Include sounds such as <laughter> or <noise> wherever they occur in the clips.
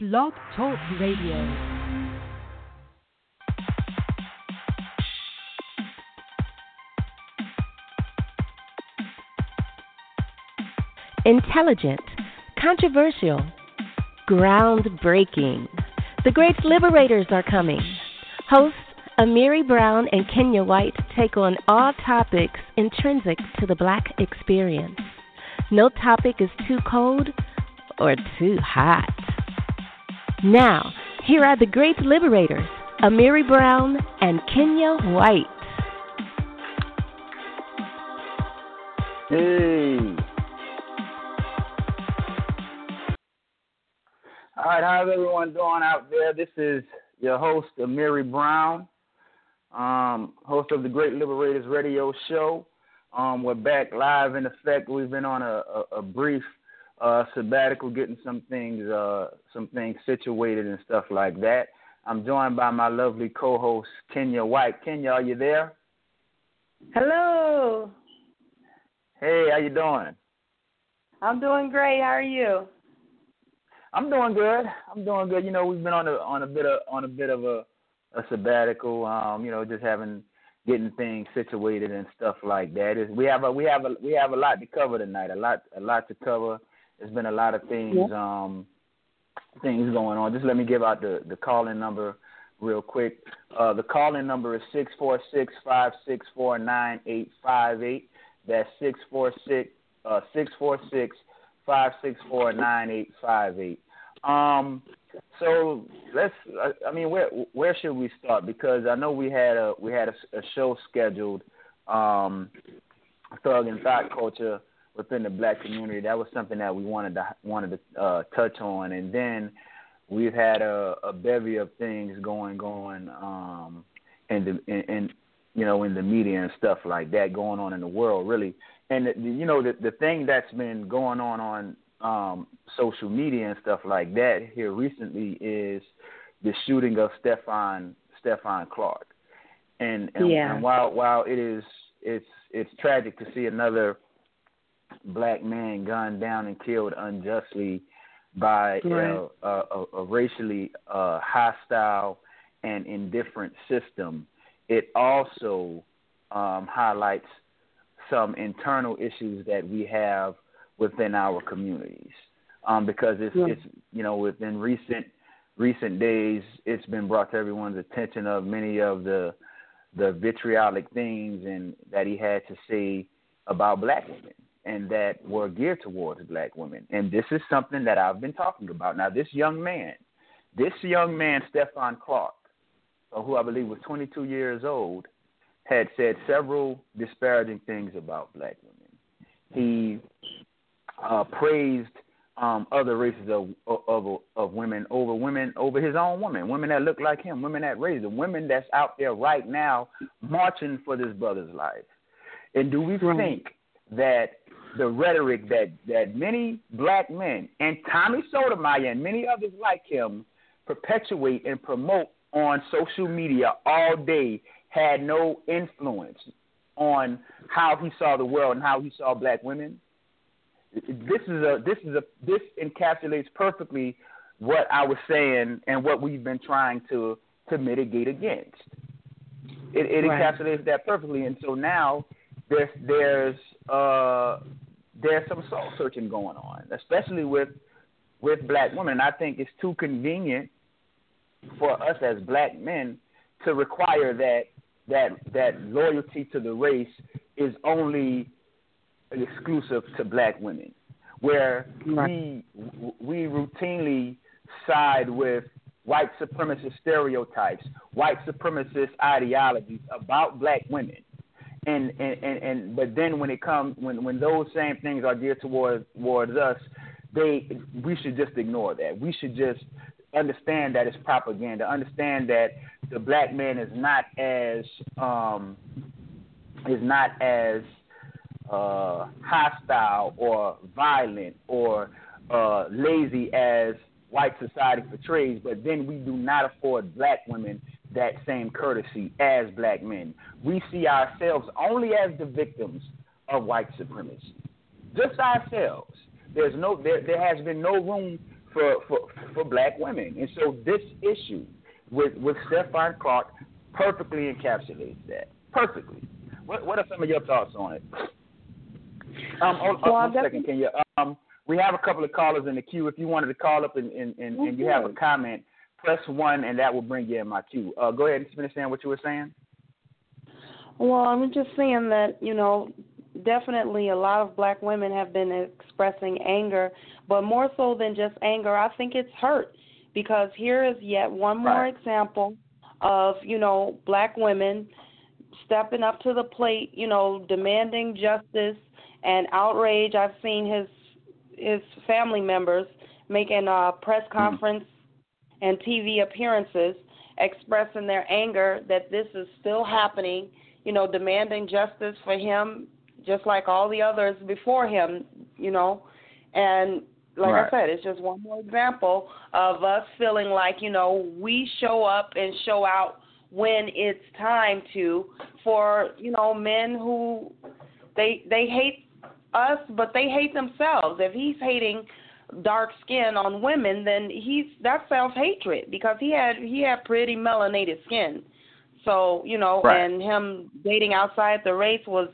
Blog Talk Radio. Intelligent, controversial, groundbreaking. The great liberators are coming. Hosts Amiri Brown and Kenyah White take on all topics intrinsic to the black experience. No topic is too cold or too hot. Now, here are the great liberators, Amiri Brown and Kenyah White. Hey. All right, how's everyone doing out there? This is your host, Amiri Brown, um, host of the Great Liberators Radio Show. Um, we're back live in effect. We've been on a, a, a brief uh, sabbatical, getting some things, uh, some things situated and stuff like that. I'm joined by my lovely co-host Kenyah White. Kenyah, are you there? Hello. Hey, how you doing? I'm doing great. How are you? I'm doing good. I'm doing good. You know, we've been on a on a bit of on a bit of a, a sabbatical. Um, you know, just having getting things situated and stuff like that. Is we have a we have a we have a lot to cover tonight. A lot a lot to cover. There's been a lot of things yeah. um things going on. Just let me give out the the calling number real quick. Uh, the calling number is six four six five six four nine eight five eight. That's six four six uh six four six five six four nine eight five eight. Um, so let's. I mean, where where should we start? Because I know we had a we had a, a show scheduled, um, thug and thought culture within the black community. That was something that we wanted to wanted to uh, touch on, and then we've had a, a bevy of things going going um, in the in, in you know in the media and stuff like that going on in the world really. And the, you know the the thing that's been going on on um, social media and stuff like that here recently is the shooting of Stephon Stephon Clark. And, and, yeah. and while while it is it's it's tragic to see another black man gunned down and killed unjustly by right. a, a, a racially uh, hostile and indifferent system, it also um, highlights some internal issues that we have within our communities. Um, because it's, yeah. it's you know within recent recent days, it's been brought to everyone's attention of many of the the vitriolic things and that he had to say about black women and that were geared towards black women. And this is something that I've been talking about. Now, this young man, this young man, Stephon Clark, who I believe was 22 years old, had said several disparaging things about black women. He uh, praised um, other races of, of of women over women over his own women, women that look like him, women that raised him, women that's out there right now marching for this brother's life. And do we think that the rhetoric that that many black men and Tommy Sotomayor and many others like him perpetuate and promote on social media all day had no influence on how he saw the world and how he saw black women? this is a this is a this encapsulates perfectly what I was saying and what we've been trying to to mitigate against. It, it right. encapsulates that perfectly, and so now there's there's uh, there's some soul searching going on, especially with with black women. I think it's too convenient for us as black men to require that that that loyalty to the race is only exclusive to black women, where right. we we routinely side with white supremacist stereotypes, white supremacist ideologies about black women. And, and, and, but then when it comes when, when those same things are geared towards towards us, they we should just ignore that. We should just understand that it's propaganda. Understand that the black man is not as um, is not as uh, hostile or violent or uh, lazy as white society portrays, but then we do not afford black women that same courtesy as black men. We see ourselves only as the victims of white supremacy. Just ourselves. There's no there, there has been no room for for for black women. And so this issue with with Stephon Clark perfectly encapsulates that perfectly. What what are some of your thoughts on it? Um, hold, well, one second, can you? Um, we have a couple of callers in the queue. If you wanted to call up and and, and, and you have a comment, press one, and that will bring you in my queue. Uh, go ahead and finish saying what you were saying. Well, I'm just saying that you know, definitely a lot of black women have been expressing anger, but more so than just anger, I think it's hurt because here is yet one more right. example of you know black women stepping up to the plate, you know, demanding justice and outrage. I've seen his his family members making a press hmm. conference. And TV appearances expressing their anger that this is still happening, you know, demanding justice for him just like all the others before him, you know. And like right. I said, it's just one more example of us feeling like, you know, we show up and show out when it's time to for, you know, men who they they hate us, but they hate themselves. If he's hating dark skin on women, then he's that self hatred because he had he had pretty melanated skin. So you know, right. and him dating outside the race was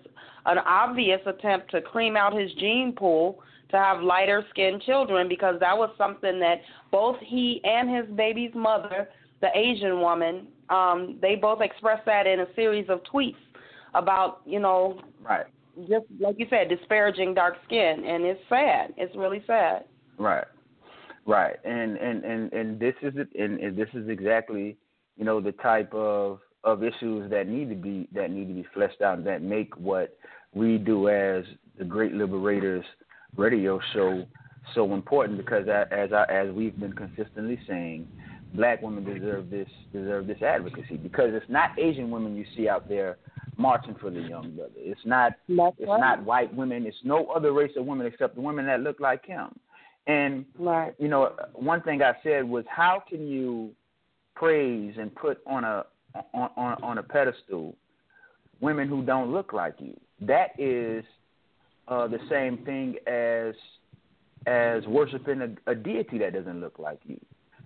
an obvious attempt to cream out his gene pool to have lighter skinned children because that was something that both he and his baby's mother, the Asian woman, um, they both expressed that in a series of tweets about you know right just like you said, disparaging dark skin, and it's sad. It's really sad. Right, right, and and and and this is it, and, and this is exactly you know the type of of issues that need to be that need to be fleshed out that make what we do as the Great Liberators radio show so important because as I, as we've been consistently saying, black women deserve this deserve this advocacy because it's not Asian women you see out there marching for the young brother. It's not That's it's right. not white women. It's no other race of women except the women that look like him. And right. you know, one thing I said was, how can you praise and put on a on on, on a pedestal women who don't look like you? That is uh, the same thing as as worshiping a, a deity that doesn't look like you.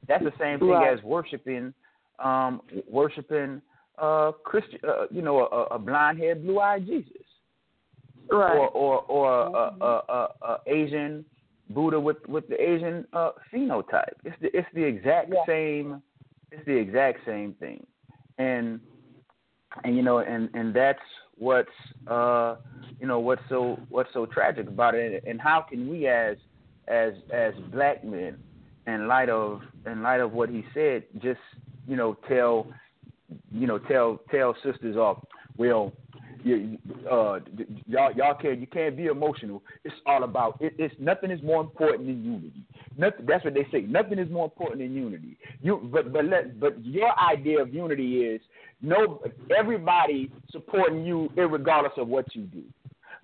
That's the same thing right. as worshiping um, worshiping uh, Christian, uh, you know, a, a blonde haired, blue eyed Jesus, right? Or or or mm-hmm. a, a, a, a Asian Buddha with with the Asian uh, phenotype. It's the it's the exact yeah. same. It's the exact same thing, and and you know, and and that's what's uh you know what's so what's so tragic about it, and how can we as as as black men, in light of in light of what he said, just you know tell you know, tell tell sisters off. Well, you, uh, y'all y'all can't you can't be emotional. It's all about it, it's nothing is more important than unity. Nothing, that's what they say. Nothing is more important than unity. You but but let but your idea of unity is no everybody supporting you regardless of what you do.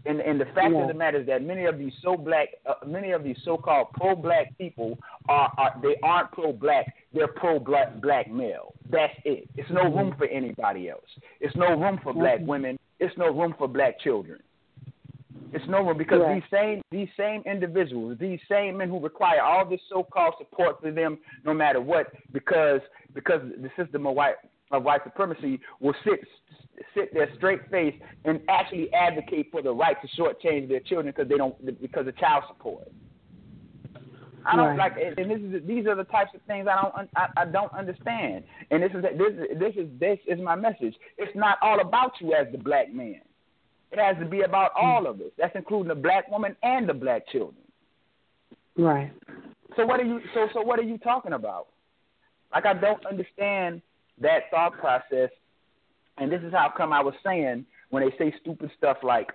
And and the fact yeah. of the matter is that many of these so black, uh, many of these so-called pro-black people are, are they aren't pro-black. They're pro-black black male. That's it. It's no room for anybody else. It's no room for black women. It's no room for black children. It's no room because right. these same these same individuals, these same men who require all this so-called support for them, no matter what, because because the system of white of white supremacy will sit sit their straight face and actually advocate for the right to shortchange their children because they don't because of child support. I don't right. like, and this is these are the types of things I don't I, I don't understand. And this is this this is this is my message. It's not all about you as the black man. It has to be about mm. all of us. That's including the black woman and the black children. Right. So what are you so so what are you talking about? Like I don't understand that thought process and this is how come I was saying when they say stupid stuff like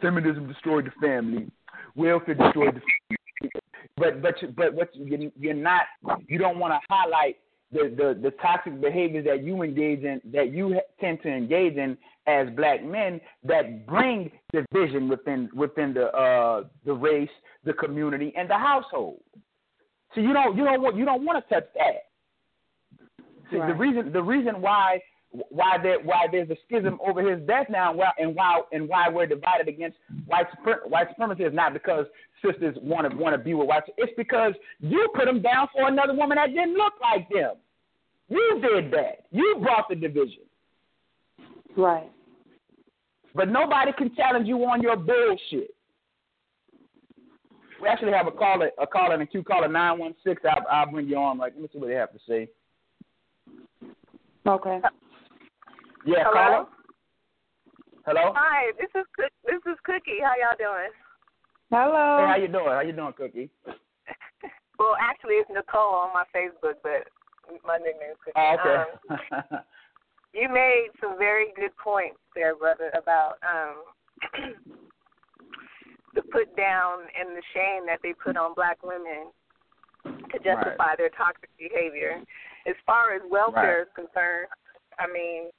feminism destroyed the family, welfare destroyed the family. But but but what you, you're not you don't want to highlight the, the the toxic behaviors that you engage in that you tend to engage in as black men that bring division within within the uh the race, the community, and the household. So you don't you don't want you don't want to touch that. See, right. the reason the reason why why there why there's a schism over his death now, and why and why and why we're divided against white white supremacy is not because sisters want to want to be with white. It's because you put them down for another woman that didn't look like them. You did that. You brought the division. Right. But nobody can challenge you on your bullshit. We actually have a caller, a caller in queue, caller nine one six. I'll, I'll bring you on. Like, let me see what they have to say. Okay. Yeah, Hello? caller. Hello. Hi, this is Cook- this is Cookie. How y'all doing? Hello. Hey, how you doing? How you doing, Cookie? <laughs> Well, actually, it's Nicole on my Facebook, but my nickname is Cookie. Oh, Um, okay. <laughs> you made some very good points there, brother, about um <clears throat> the put down and the shame that they put on black women to justify their toxic behavior. As far as welfare is concerned, I mean,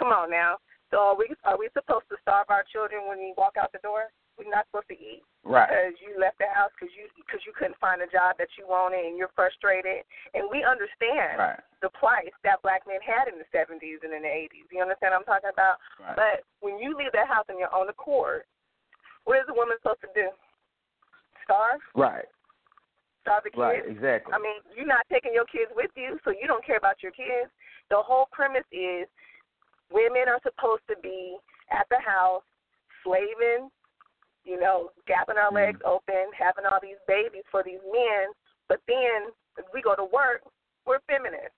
come on now. So are we are we supposed to starve our children when we walk out the door? We're not supposed to eat right. because you left the house because you because you couldn't find a job that you wanted and you're frustrated. And we understand Right. the plight that black men had in the 70s and in the 80s. You understand what I'm talking about? Right. But when you leave that house on your own accord, what is a woman supposed to do? Starve? Right. Starve the kids? Right. Exactly. I mean, you're not taking your kids with you, so you don't care about your kids. The whole premise is women are supposed to be at the house, slaving, you know, gapping our Mm-hmm. legs open, having all these babies for these men. But then if we go to work, we're feminists.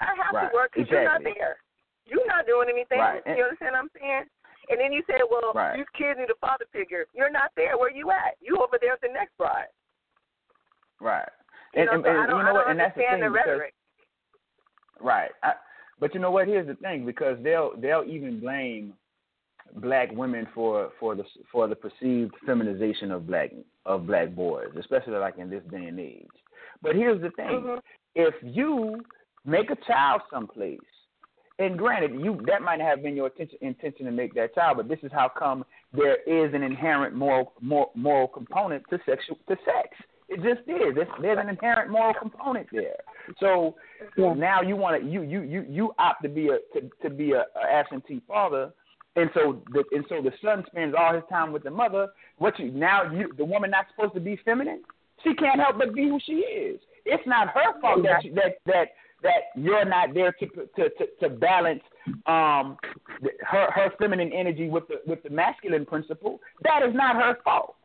I have Right. to work because you're not there. You're not doing anything. Right. You understand what I'm saying? And then you say, well, Right. these kids need a father figure. You're not there. Where you at? You over there at the next bride. right. You And, know, and, so and I don't, you know I don't And that's the understand thing the because rhetoric. Right. I, but you know what? Here's the thing, because they'll they'll even blame black women for for the for the perceived feminization of black of black boys, especially like in this day and age. But here's the thing: Mhm. if you make a child someplace, and granted, you that might have been your intention, intention to make that child, but this is how come there is an inherent moral moral, moral component to sexual to sex. It just is. It's, there's an inherent moral component there. So Yeah. now you want to you you you you opt to be a to, to be a, a absentee father, and so the and so the son spends all his time with the mother. What you now you the woman not supposed to be feminine? She can't help but be who she is. It's not her fault that you, that that that you're not there to to to, to balance um her her feminine energy with the with the masculine principle. That is not her fault.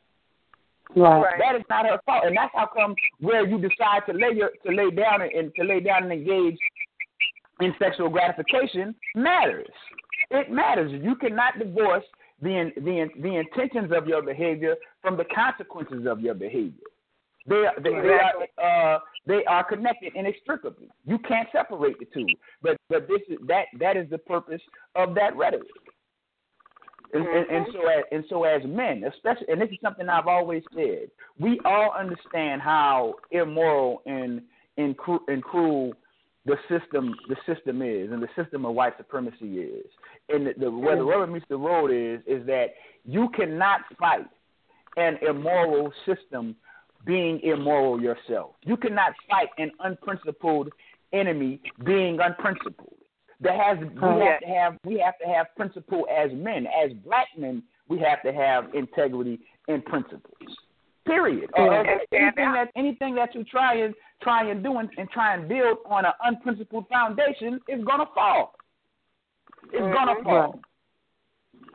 Right. Right. That is not her fault, and that's how come where you decide to lay your to lay down and, and to lay down and engage in sexual gratification matters. It matters. You cannot divorce the the the intentions of your behavior from the consequences of your behavior. They are, they, they are uh, they are connected inextricably. You can't separate the two. But but this is that that is the purpose of that rhetoric. And, and, and mm-hmm. so as and so as men, especially, and this is something I've always said, we all understand how immoral and and, cru- and cruel the system the system is, and the system of white supremacy is. And the, the where the mm-hmm. rubber meets the road is is that you cannot fight an immoral system being immoral yourself. You cannot fight an unprincipled enemy being unprincipled. There has we have to have we have to have principle as men. As black men, we have to have integrity and principles. Period. Yeah. And anything that anything that you try and try and do and, and try and build on an unprincipled foundation is gonna fall. It's gonna Mhm. fall.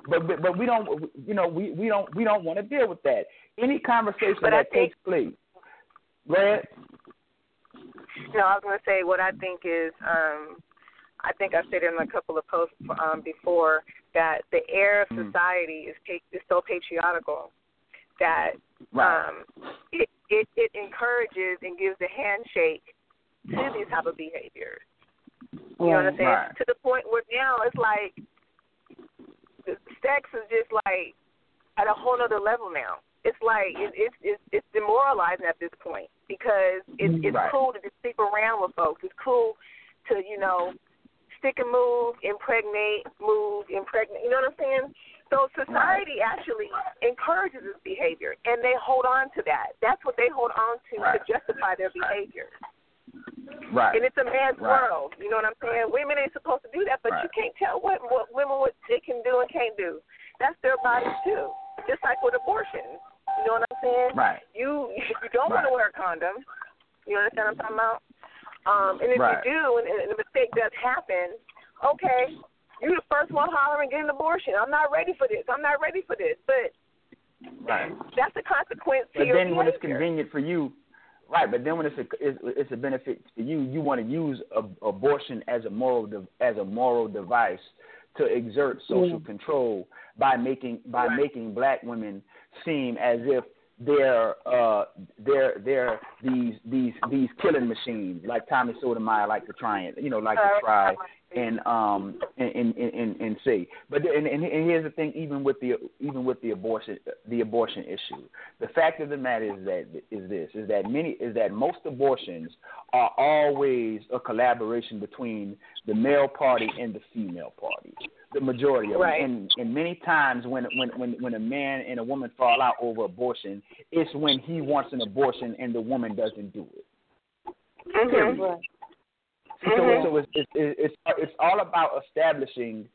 But, but but we don't you know we, we don't we don't want to deal with that. Any conversation But I that think- takes place. Go ahead. No, I was going to say what I think is, um, I think I've said in a couple of posts um, before that the air of Mm. society is pa- is so patriarchal that Right. um, it, it it encourages and gives the handshake to these type of behaviors. You know what I'm saying? Right. To the point where now it's like sex is just like at a whole other level now. It's like it, it's it's it's demoralizing at this point because it's it's Right. cool to just stick around with folks. It's cool to you know stick and move, impregnate, move, impregnate. You know what I'm saying? So society actually encourages this behavior, and they hold on to that. That's what they hold on to Right. to justify their behavior. Right. And it's a man's right. world. You know what I'm saying? Women ain't supposed to do that, but right. you can't tell what what women what they can do and can't do. That's their bodies too. Just like with abortion. You know what I'm saying? Right. You <laughs> you don't right. want to wear a condom, you understand what I'm talking about? Um, and if right. you do, and, and the mistake does happen, okay, you're the first one hollering get an abortion. I'm not ready for this. I'm not ready for this. But right. that's the consequence to but then when it's convenient for you, right? But then when it's a it's, it's a benefit for you, you want to use a, abortion as a moral de, as a moral device to exert social Yeah. control by making by Right. making black women seem as if they're uh they're they're these these these killing machines like Tommy Sotomayor like to try and you know like to try and um and and and, and say but and, and and here's the thing even with the even with the abortion the abortion issue the fact of the matter is that is this is that many is that most abortions are always a collaboration between the male party and the female party the majority of Right. them. And and many times when when when when a man and a woman fall out over abortion, it's when he wants an abortion and the woman doesn't do it. Mhm. Right. So, Mhm. so it's, it's it's it's all about establishing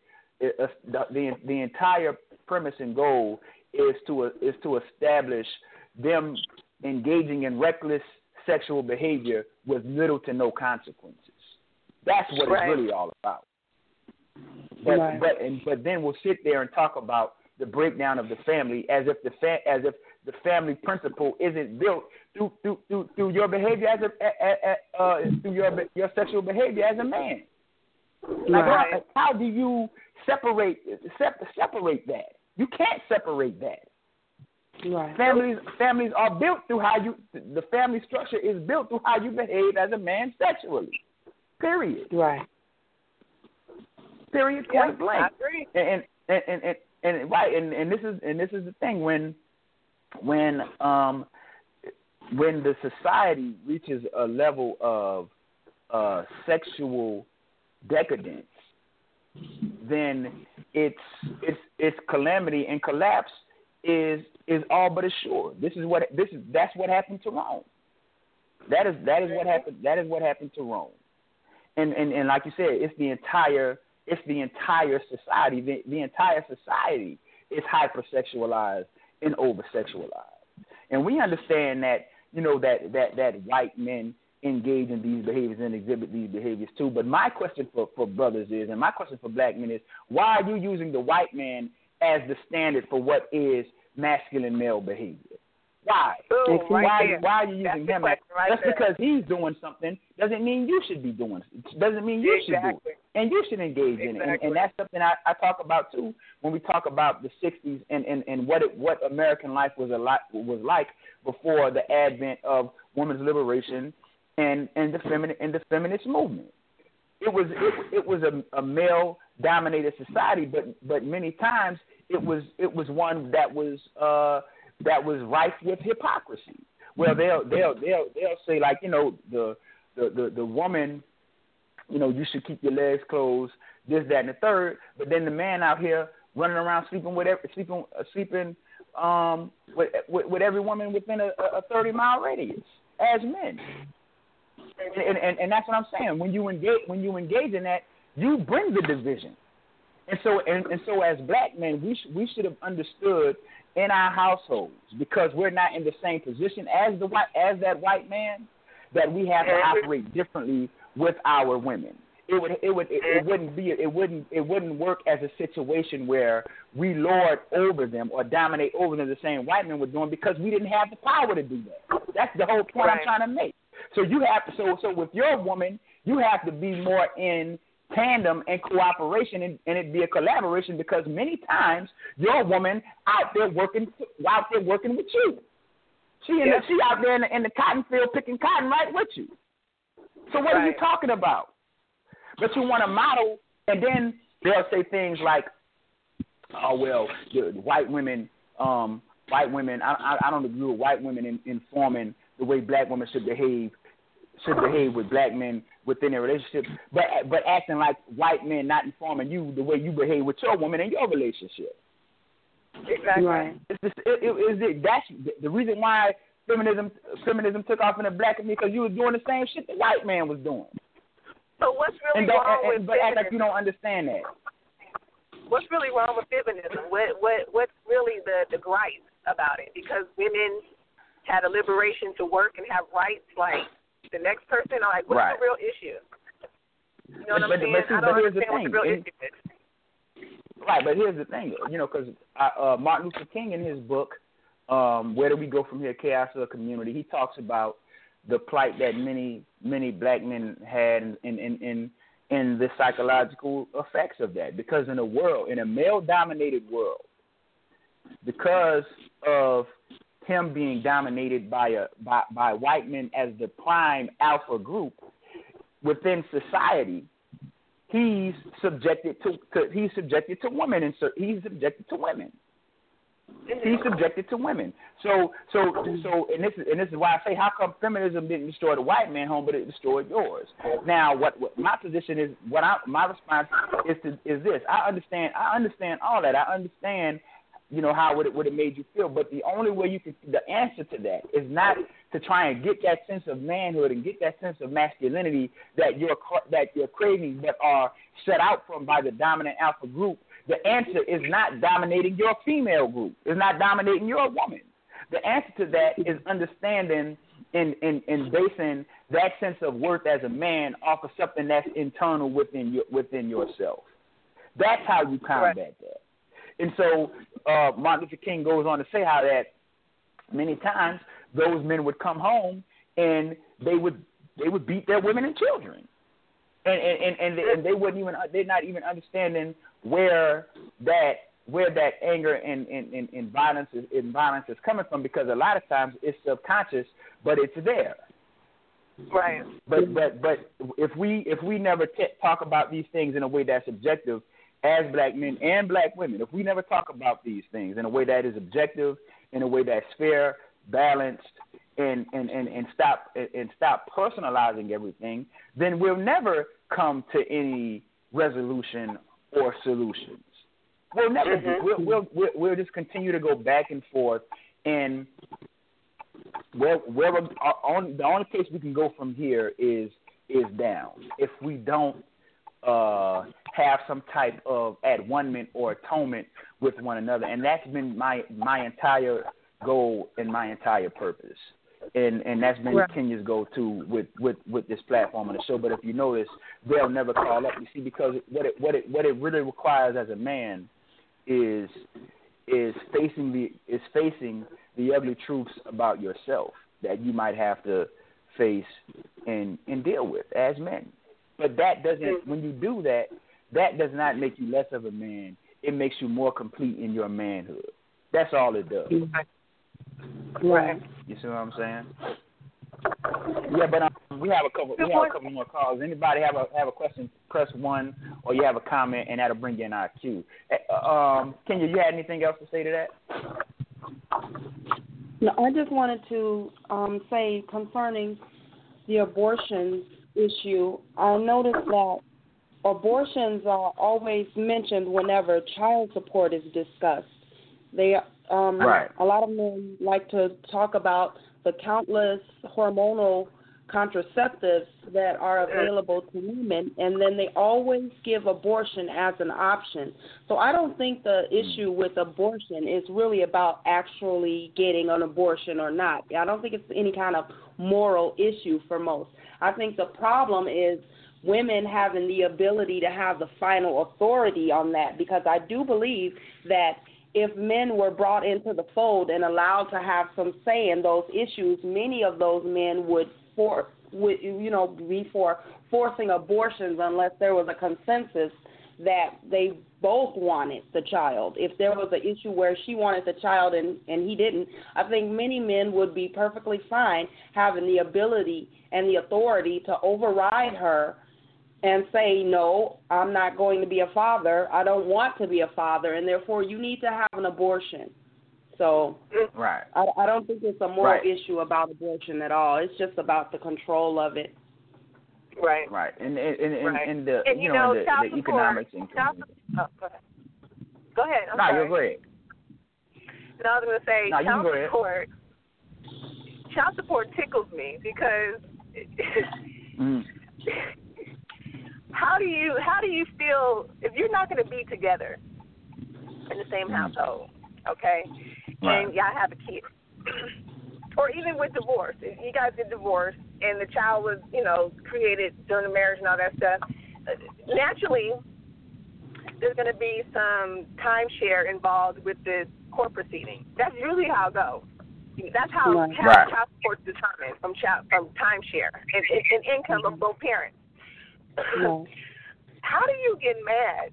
uh, the, the the entire premise and goal is to is to establish them engaging in reckless sexual behavior with little to no consequences. That's what Right. it's really all about. But Right. but and but then we'll sit there and talk about the breakdown of the family as if the fa- as if the family principle isn't built through through through, through your behavior as a, uh, through your your sexual behavior as a man. Like Right. how, how do you separate sep- separate that? You can't separate that. Right. Families families are built through how you the family structure is built through how you behave as a man sexually. Period. Right. Period. Yeah, blank. And and and and, and right and, and this is and this is the thing when when um when the society reaches a level of uh sexual decadence then it's it's it's calamity and collapse is is all but assured this is what this is that's what happened to Rome that is that is what happened that is what happened to Rome and and and like you said it's the entire it's the entire society. The, the entire society is hypersexualized and oversexualized, and we understand that you know that that that white men engage in these behaviors and exhibit these behaviors too. But my question for for brothers is, and my question for black men is, why are you using the white man as the standard for what is masculine male behavior? Why? Boom, right why, there. why are you using the him? as- right Just there. because he's doing something doesn't mean you should be doing. Doesn't mean you should do. it and you should engage in it. And, and that's something I, I talk about too when we talk about the '60s and, and, and what it, what American life was a lot was like before the advent of women's liberation and and the feminine and the feminist movement. It was it, it was a, a male dominated society, but but many times it was it was one that was uh, that was rife with hypocrisy. Well, they'll they'll they'll they'll say like you know the the the, the woman you know, you should keep your legs closed, this, that, and the third. But then the man out here running around sleeping with every, sleeping uh, sleeping um with, with with every woman within a, a thirty mile radius as men. And, and and that's what I'm saying. When you engage when you engage in that, you bring the division. And so and, and so as black men, we sh- we should have understood in our households because we're not in the same position as the white as that white man that we have to mm-hmm. operate differently with our women. It would it would it, it mm-hmm. wouldn't be it wouldn't it wouldn't work as a situation where we lord over them or dominate over them the same white men were doing because we didn't have the power to do that. That's the whole point I'm trying to make. So you have to so so with your woman, you have to be more in tandem and cooperation and, and it be a collaboration because many times your woman out there working out there working with you. She in Yes. the, she out there in the, in the cotton field picking cotton right with you. So what are you talking about? But you want to model, and then they'll say things like, "Oh well, the white women, um, white women. I, I, I don't agree with white women in, informing the way black women should behave, should behave with black men within their relationship, but but acting like white men not informing you the way you behave with your woman in your relationship. Exactly. Right. It's just, it, it, it, that's the reason why feminism feminism took off in the black community because you was doing the same shit the white man was doing. So what's really and don't, wrong and, with and, But feminism? act like you don't understand that. What's really wrong with feminism? What what what's really the the gripe about it? Because women had a liberation to work and have rights like the next person. I'm Like what's right. the real issue? You know what but, I'm saying? But, see, I don't here's the understand thing. what the real In, issue is. Right, but here's the thing, you know, because uh, uh, Martin Luther King in his book, um, "Where Do We Go From Here? Chaos of the Community," he talks about the plight that many many black men had in in in, in the psychological effects of that. Because in a world, in a male-dominated world, because of him being dominated by a by, by white men as the prime alpha group within society, he's subjected to, to he's subjected to women and so he's subjected to women. He's subjected to women. So so so and this is and this is why I say how come feminism didn't destroy the white man home but it destroyed yours. Now what, what my position is what I my response is to is this. I understand I understand all that. I understand you know how would it would have made you feel, but the only way you can the answer to that is not to try and get that sense of manhood and get that sense of masculinity that you're that you're craving, but are set out from by the dominant alpha group. The answer is not dominating your female group. It's not dominating your woman. The answer to that is understanding and, and, and basing that sense of worth as a man off of something that's internal within your within yourself. That's how you combat right. that. And so uh, Martin Luther King goes on to say how that many times those men would come home and they would they would beat their women and children, and and and, and, they, and they wouldn't even they're not even understanding where that where that anger and, and, and, and violence is and violence is coming from because a lot of times it's subconscious, but it's there. Right. But but but if we if we never t- talk about these things in a way that's objective, as black men and black women, if we never talk about these things in a way that is objective, in a way that's fair, balanced, and and, and, and stop and stop personalizing everything, then we'll never come to any resolution or solutions. We'll never mm-hmm. we'll, we'll, we'll we'll just continue to go back and forth and where where on the only place we can go from here is is down. If we don't uh, have some type of at one or atonement with one another, and that's been my my entire goal and my entire purpose, and and that's been right. Kenyah's goal too with with with this platform and the show. But if you notice, they'll never call up. You see, because what it what it what it really requires as a man is is facing the is facing the ugly truths about yourself that you might have to face and and deal with as men. But that doesn't when you do that, that does not make you less of a man. It makes you more complete in your manhood. That's all it does. Right. You see what I'm saying? Yeah, but um, we have a couple. We have a couple more calls. Anybody have a have a question? Press one, or you have a comment, and that'll bring you in our queue. Um, Kenyah, you had anything else to say to that? No, I just wanted to um, say concerning the abortions issue. I noticed that abortions are always mentioned whenever child support is discussed. They um, right. a lot of men like to talk about the countless hormonal contraceptives that are available to women, and then they always give abortion as an option. So I don't think the issue with abortion is really about actually getting an abortion or not. I don't think it's any kind of moral issue for most. I think the problem is women having the ability to have the final authority on that because I do believe that if men were brought into the fold and allowed to have some say in those issues, many of those men would for would you know be for forcing abortions unless there was a consensus that they both wanted the child. If there was an issue where she wanted the child and and he didn't, I think many men would be perfectly fine having the ability and the authority to override her and say, no, I'm not going to be a father. I don't want to be a father, and therefore you need to have an abortion. So right. I, I don't think it's a moral right. issue about abortion at all. It's just about the control of it. Right. Right. And and and, right. and the and, you, you know, know the, the economics and child, oh, go ahead. Go ahead. I'm no, sorry. you're great. No, I was going to say no, child go ahead. support. child support tickles me because <laughs> mm. <laughs> how do you how do you feel if you're not going to be together in the same mm. household, okay, right. and y'all have a kid, <clears throat> or even with divorce, if you guys get divorced and the child was you know created during the marriage and all that stuff, naturally there's going to be some timeshare involved with the court proceeding. That's usually how it goes. That's how, right. how right. child support is determined from child from timeshare and, and, and income of both parents. Right. <laughs> how do you get mad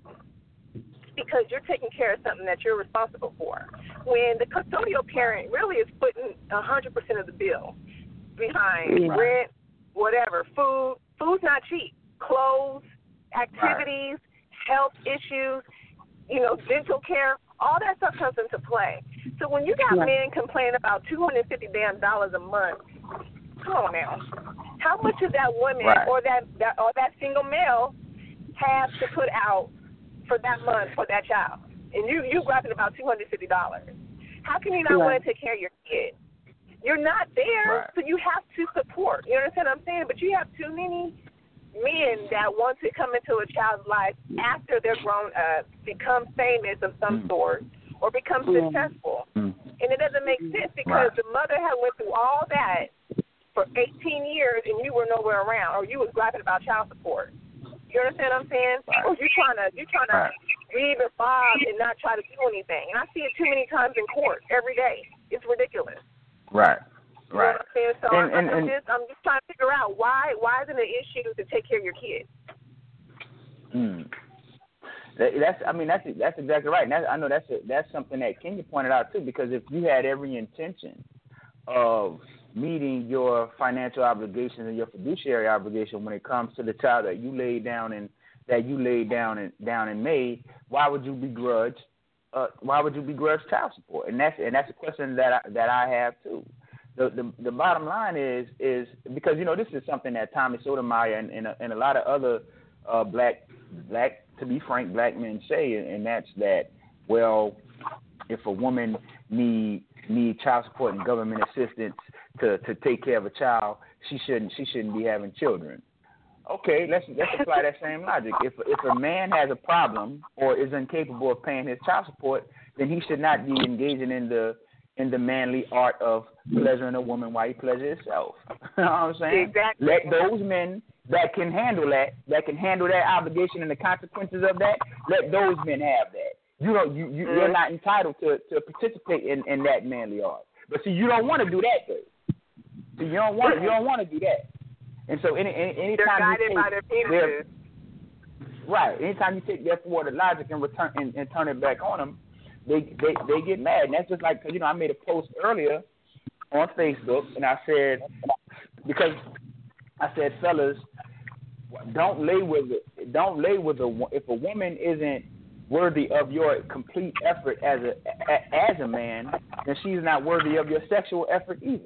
because you're taking care of something that you're responsible for when the custodial parent really is putting a hundred percent of the bill behind rent, whatever, food. Food's not cheap. Clothes, activities, health issues, you know, dental care all that stuff comes into play. So when you got men complaining about two hundred fifty damn dollars a month, come on now, how much of that woman right. or that, that or that single male has to put out for that month for that child? And you you grabbing about two hundred fifty dollars. How can you not right. want to take care of your kid? You're not there, right. so you have to support. You understand what I'm saying? But you have too many men that want to come into a child's life after they're grown up, become famous of some mm. sort, or become mm. successful. Mm. And it doesn't make sense because right. the mother had went through all that for 18 years and you were nowhere around, or you was griping about child support. You understand what I'm saying? Right. Or you trying to you're trying to right. read or bob and not try to do anything. And I see it too many times in court every day. It's ridiculous. Right. Right. You know so and, I'm, and, I'm, just I'm just trying to figure out why why isn't it an issue to take care of your kids? Hmm. That, that's I mean that's that's exactly right. And that's, I know that's a, that's something that Kenyah pointed out too. Because if you had every intention of meeting your financial obligations and your fiduciary obligation when it comes to the child that you laid down and that you laid down and down and made, why would you begrudge? Uh, why would you begrudge child support? And that's and that's a question that I, that I have too the, the the bottom line is is because you know this is something that Tommy Sotomayor and and a, and a lot of other uh, black black to be frank black men say, and that's that well, if a woman need need child support and government assistance to to take care of a child, she shouldn't she shouldn't be having children. Okay, let's let's apply that same logic. If if a man has a problem or is incapable of paying his child support, then he should not be engaging in the in the manly art of pleasuring a woman while he pleasures himself. <laughs> you know what I'm saying? Exactly. Let those men that can handle that, that can handle that obligation and the consequences of that, let those men have that. You don't you, you mm-hmm. you're not entitled to to participate in in that manly art. But see, you don't want to do that though. See, you don't want you don't want to do that. And so any, any anytime They're guided you take by their right, anytime you take their forward logic and return and, and turn it back on them, they they they get mad. And that's just like you know I made a post earlier on Facebook and I said because I said fellas don't lay with it. Don't lay with a if a woman isn't worthy of your complete effort as a as a man, then she's not worthy of your sexual effort either.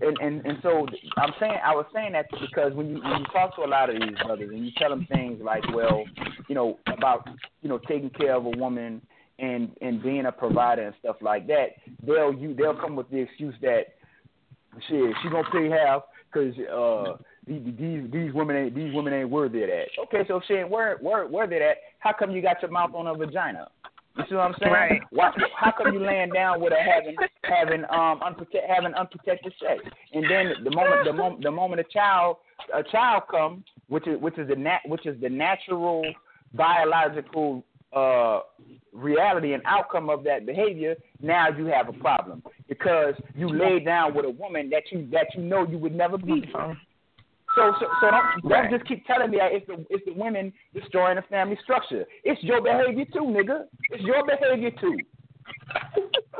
And and and so I'm saying I was saying that because when you when you talk to a lot of these brothers and you tell them things like, well, you know about you know taking care of a woman and and being a provider and stuff like that, they'll you they'll come with the excuse that shit she gonna pay half because uh these these women ain't these women ain't worthy of that. Okay, so she ain't worth worthy of that. How come you got your mouth on a vagina? You see what I'm saying? Right. Why, how come you laying down with her having having um unprotect, having unprotected sex, and then the moment the moment the moment a child a child come, which is which is the nat which is the natural biological uh, reality and outcome of that behavior, now you have a problem because you laid down with a woman that you that you know you would never be. So so so don't don't just keep telling me that it's the it's the women destroying the family structure. It's your behavior too, nigga. It's your behavior too. <laughs>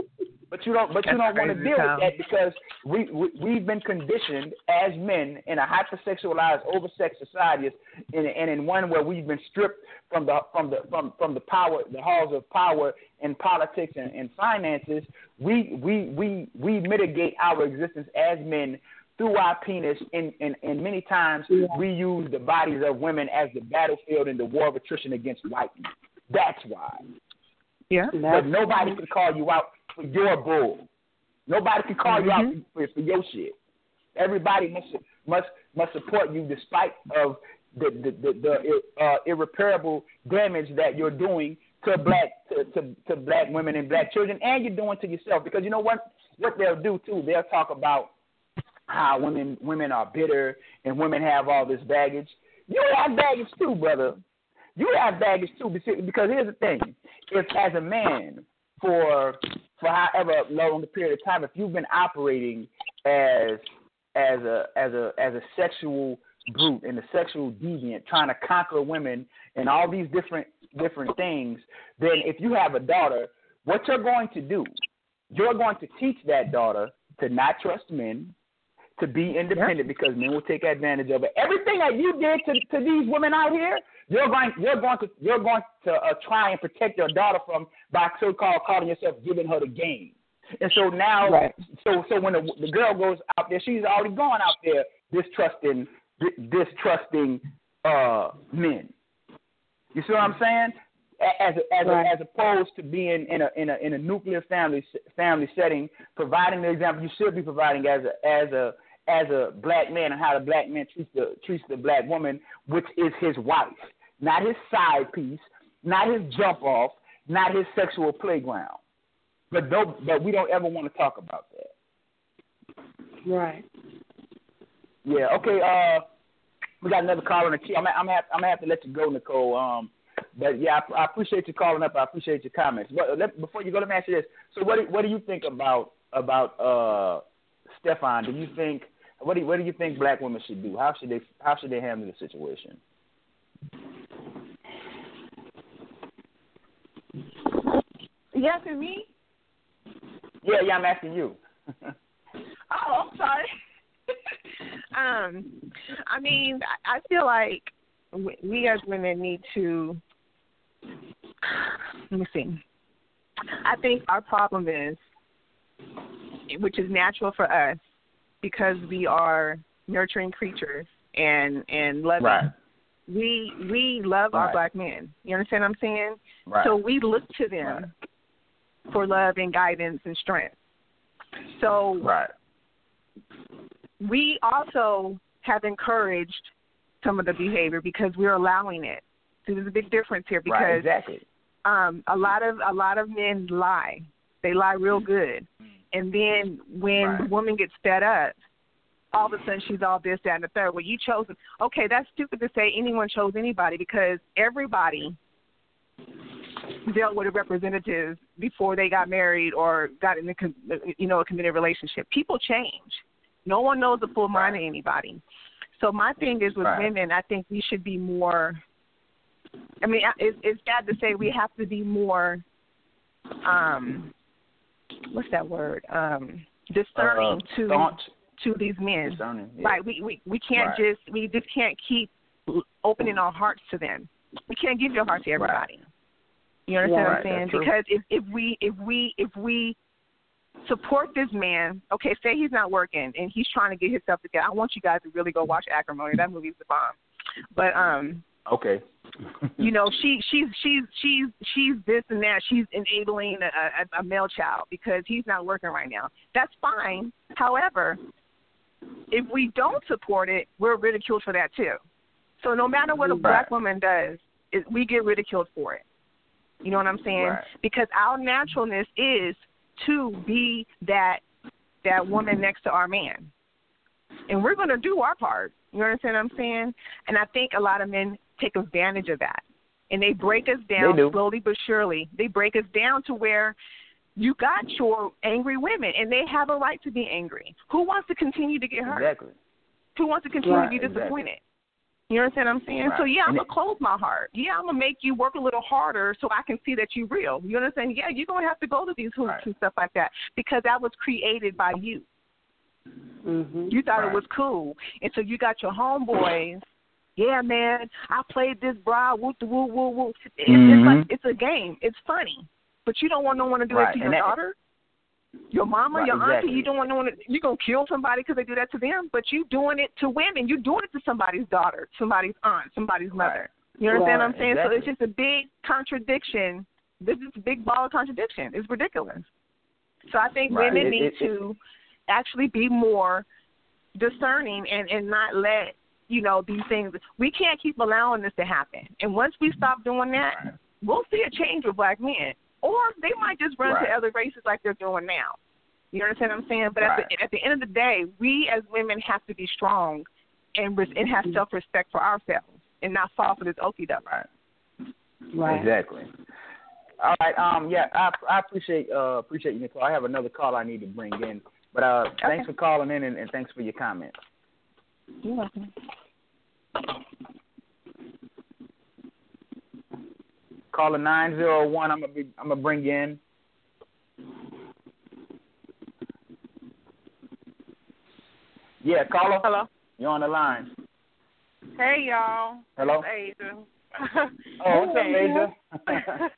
But you don't. But you don't want to deal with that because we, we we've been conditioned as men in a hypersexualized, oversexed society, and, and in one where we've been stripped from the from the from from the power, the halls of power in politics and, and finances. We we we we mitigate our existence as men through our penis, and, and, and many times yeah. we use the bodies of women as the battlefield in the war of attrition against white men. That's why. Yeah. But nobody can call you out your bull. Nobody can call mm-hmm. you out mm-hmm. for, for your shit. Everybody must must must support you despite of the the the, the uh, irreparable damage that you're doing to black to, to to black women and black children, and you're doing to yourself. Because you know what what they'll do too, they'll talk about how women women are bitter and women have all this baggage. You have baggage too, brother. You have baggage too, because here's the thing: if as a man for for however long the period of time, if you've been operating as as a as a as a sexual brute and a sexual deviant, trying to conquer women and all these different different things, then if you have a daughter, what you're going to do, you're going to teach that daughter to not trust men, to be independent yep. because men will take advantage of it. Everything that you did to, to these women out here, you're going you're going to you're going to uh, try and protect your daughter from by so-called calling yourself giving her the game. And so now, right. so so when the, the girl goes out there, she's already gone out there distrusting distrusting uh, men. You see what I'm saying? As as right. as opposed to being in a in a in a nuclear family family setting, providing the example you should be providing as a as a as a black man and how the black man treats the treats the black woman, which is his wife, not his side piece, not his jump off, not his sexual playground. But no, but we don't ever want to talk about that. Right. Yeah. Okay. Uh, we got another caller in the queue. I'm I'm have, I'm gonna have to let you go, Nicole. Um, but yeah, I, I appreciate you calling up. I appreciate your comments. But let, before you go, let me ask you this. So what do, what do you think about about uh Stephon? Do you think what do you, what do you think black women should do? How should they how should they handle the situation? Yes, and me. Yeah, yeah, I'm asking you. <laughs> oh, I'm sorry. <laughs> um, I mean, I feel like we as women need to. Let me see. I think our problem is, which is natural for us, because we are nurturing creatures and and loving. Right. We we love right. our black men. You understand what I'm saying? Right. So we look to them for love and guidance and strength. So right. we also have encouraged some of the behavior because we're allowing it. There's a big difference here because right, exactly. um, a lot of a lot of men lie. They lie real good, and then when right. the woman gets fed up, all of a sudden she's all this, that, and the third. Well, you chose. Okay, that's stupid to say anyone chose anybody because everybody dealt with a representative before they got married or got in a you know a committed relationship. People change. No one knows the full mind of anybody. So my thing is with right. women, I think we should be more. I mean, it's, it's bad to say we have to be more. Um, what's that word? Um, discerning uh, to staunch. to these men. Discerning, yeah. Right. We we we can't right. just we just can't keep opening our hearts to them. We can't give your heart to everybody. Right. You understand yeah, what I'm saying? Because if if we if we if we support this man. Okay, say he's not working and he's trying to get himself together. I want you guys to really go watch Acrimony. That movie's the bomb. But um Okay. you know, <laughs> she she's she's she's she's this and that. She's enabling a, a, a male child because he's not working right now. That's fine. However, if we don't support it, we're ridiculed for that too. So no matter what a black woman does, it, we get ridiculed for it. You know what I'm saying? Right. Because our naturalness is to be that that woman next to our man. And we're going to do our part. You understand what I'm saying? And I think a lot of men take advantage of that. And they break us down slowly but surely. They break us down to where you got your angry women, and they have a right to be angry. Who wants to continue to get hurt? Exactly. Who wants to continue right, to be disappointed? Exactly. You understand what I'm saying? Right. So yeah, I'm gonna close my heart. Yeah, I'm gonna make you work a little harder so I can see that you're real. You understand? Yeah, you're gonna have to go to these hoops right. and stuff like that because that was created by you. Mm-hmm. You thought right. it was cool, and so you got your homeboys. Yeah, man, I played this bra. Woo, woo, woo, woo. It's, mm-hmm. it's like it's a game. It's funny, but you don't want no one to do right. it to your that, daughter. Your mama, right, your exactly. auntie, you don't want no one. To, you're gonna kill somebody because they do that to them, but you doing it to women. You're doing it to somebody's daughter, somebody's aunt, somebody's mother. Right. You understand what I'm saying? Exactly. So it's just a big contradiction. This is a big ball of contradiction. It's ridiculous. So I think women it, need it, to actually be more discerning and and not let you know these things. We can't keep allowing this to happen. And once we stop doing that, right. we'll see a change with black men, or they might just run right. to other races like they're doing now. You understand what I'm saying? But right. at the at the end of the day, we as women have to be strong and and have self respect for ourselves and not fall for this okie doke. Right. Right. Exactly. All right. Um. Yeah. I I appreciate uh appreciate you, Nicole. I have another call I need to bring in, but uh, okay. thanks for calling in and, and thanks for your comments. You're welcome. Caller nine zero one. I'm gonna be I'm gonna bring you in. Yeah, caller. Hello. You're on the line. Hey y'all. Hello. It's Asia. <laughs> <laughs> oh, what's up, Asia? <laughs>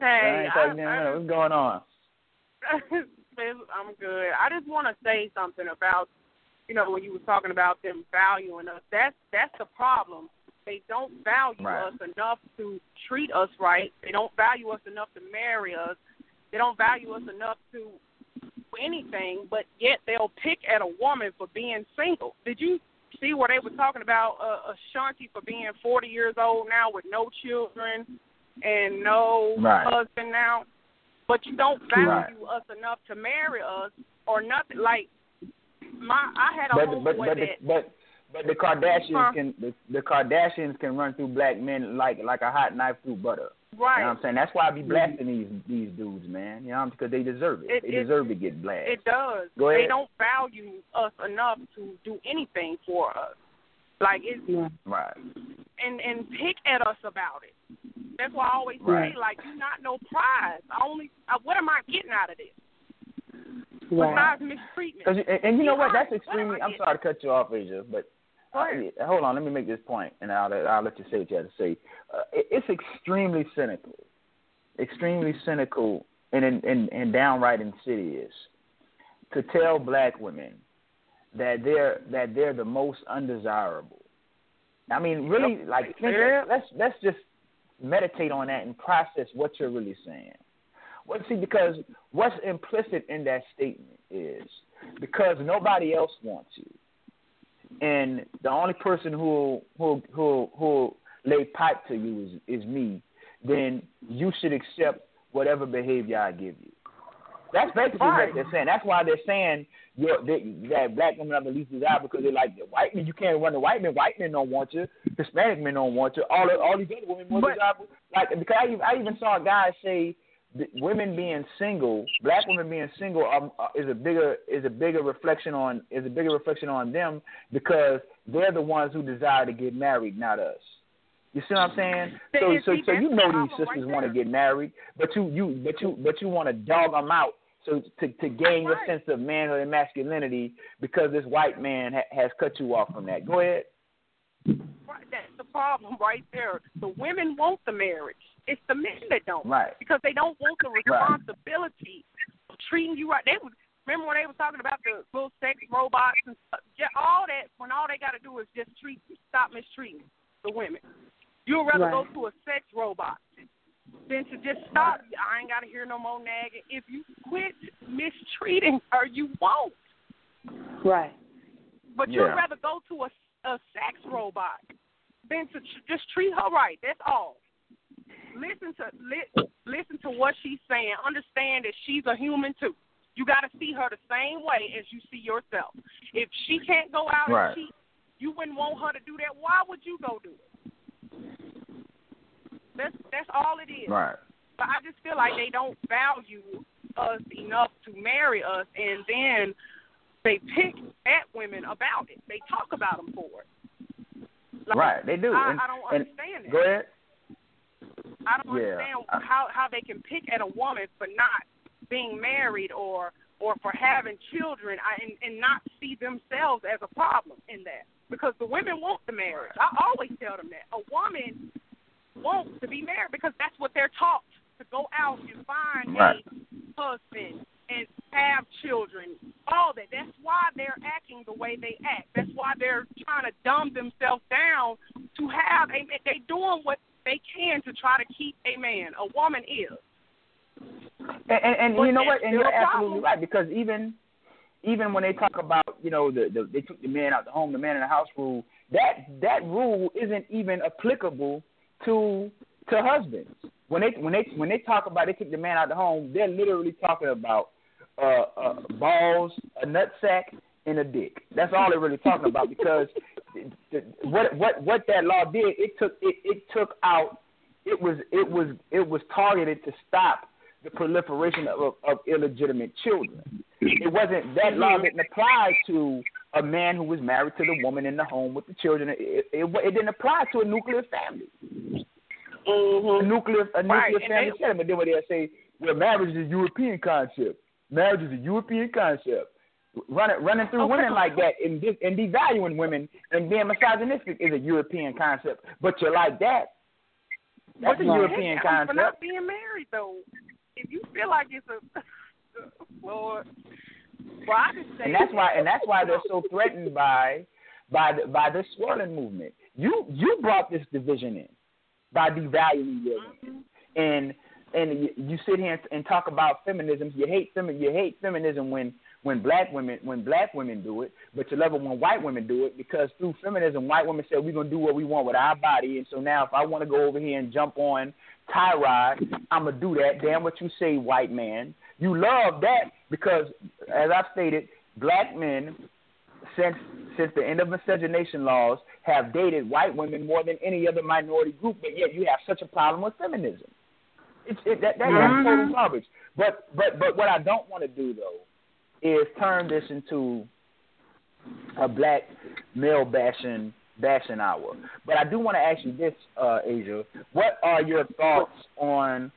hey, I, I, what's going on? I'm good. I just want to say something about, you know, when you were talking about them valuing us. That's that's the problem. They don't value right. us enough to treat us right. They don't value us enough to marry us. They don't value us enough to anything, but yet they'll pick at a woman for being single. Did you see where they were talking about uh, Ashanti for being 40 years old now with no children and no right. husband now? But you don't value right. us enough to marry us or nothing. Like my, I had a but, homeboy but, but, that. The, but but the Kardashians huh? can the, the Kardashians can run through black men like like a hot knife through butter. Right. You know what I'm saying? That's why I be mm-hmm. blasting these these dudes, man. You know, because they deserve it. It- they it- deserve to get blasted. It does. Go ahead. They don't value us enough to do anything for us. Like it's Yeah. right. and and pick at us about it. That's why I always Right. say like you're not no prize. I only I, what am I getting out of this Right. besides mistreatment? And, and you know what? That's extremely. I I'm sorry to cut you off, Asia, but uh, hold on. Let me make this point, and I'll I'll let you say what you have to say. Uh, it, it's extremely cynical, extremely cynical, and and and, downright insidious to tell black women that they're that they're the most undesirable. I mean, really, like think, Yeah. let's let's just meditate on that and process what you're really saying. Well, see, because what's implicit in that statement is because nobody else wants you, and the only person who who who who lay pipe to you is is me, then you should accept whatever behavior I give you. That's basically Right. what they're saying. That's why they're saying you're, they, that black women are the least desirable because they're like white men. You can't run the white men. White men don't want you. Hispanic men don't want you. All all these other women more But- desirable. Like because I, even- I even saw a guy say women being single, black women being single, um, uh, is a bigger is a bigger reflection on is a bigger reflection on them because they're the ones who desire to get married, not us. You see what I'm saying? So, so, so you know these sisters right want to get married, but you, you, but you, but you want to dog them out so to to gain your sense of manhood and masculinity because this white man ha- has cut you off from that. Go ahead. Right, that's the problem right there. The women want the marriage. It's the men that don't. Right. Because they don't want the responsibility of treating you right. They would remember when they were talking about the little sex robots and stuff. All that when all they got to do is just treat stop mistreating the women. You'd rather go to a sex robot than to just stop. I ain't got to hear no more nagging. If you quit mistreating her, you won't. Right. But you'd rather go to a, a sex robot than to tr- just treat her right. That's all. Listen to li- listen to what she's saying. Understand that she's a human too. You got to see her the same way as you see yourself. If she can't go out Right. and cheat, you wouldn't want her to do that. Why would you go do it? That's that's all it is. Right. But I just feel like they don't value us enough to marry us, and then they pick at women about it. They talk about them for it. Like, right. They do. I, and, I don't and- understand that. Go ahead. I don't Yeah. understand how how they can pick at a woman for not being married or or for having children I, and and not see themselves as a problem in that because the women want the marriage. I always tell them that a woman wants to be married because that's what they're taught to go out and find Right. a husband and have children. All that. That's why they're acting the way they act. That's why they're trying to dumb themselves down to have a. They doing what they can to try to keep a man. A woman is. And, and, and you know what? And you're absolutely right because even even when they talk about you know the, the they took the man out the home, the man in the house rule, that that rule isn't even applicable to to husbands. When they when they when they talk about they took the man out the home, they're literally talking about uh, uh, balls, a nutsack, and a dick. That's all they're really talking about because what what what that law did, it took it, it took out it was it was it was targeted to stop the proliferation of, of illegitimate children. It wasn't that law didn't apply to a man who was married to the woman in the home with the children. It, it, it didn't apply to a nuclear family. Mm-hmm. A nuclear a nuclear right. family settlement. Then when they say, well, marriage is a European concept. Marriage is a European concept. Running running through okay. women like that and and devaluing women and being misogynistic is a European concept. But you're like that. That's a European hey, concept. For not being married though, if you feel like it's a <laughs> Lord, well, I say and that's why and that's why they're so <laughs> threatened by by the, by the swirling movement. You you brought this division in by devaluing women, mm-hmm. and and you, you sit here and, and talk about feminism. You hate femi- you hate feminism when when black women when black women do it, but you love it when white women do it because through feminism, white women said we're gonna do what we want with our body, and so now if I want to go over here and jump on Tyrod, I'm gonna do that. Damn what you say, white man. You love that because, as I've stated, black men since since the end of miscegenation laws have dated white women more than any other minority group, but yet you have such a problem with feminism. It's it, that, that mm-hmm. that's total garbage. But but but what I don't want to do though is turn this into a black male bashing bashing hour. But I do want to ask you this, uh, Asia. What are your thoughts on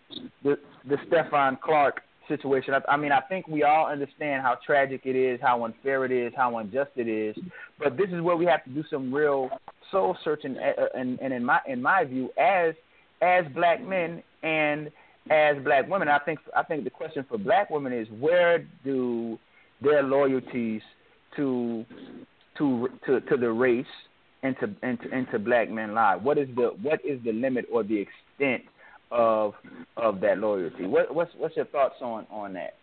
the the Stephon Clark situation? I, I mean, I think we all understand how tragic it is, how unfair it is, how unjust it is. But this is where we have to do some real soul searching, uh, and, and in my in my view, as as black men and as black women, I think I think the question for black women is where do their loyalties to to to to the race and to and to, and to black men lie? What is the what is the limit or the extent of of that loyalty? What what's what's your thoughts on on that?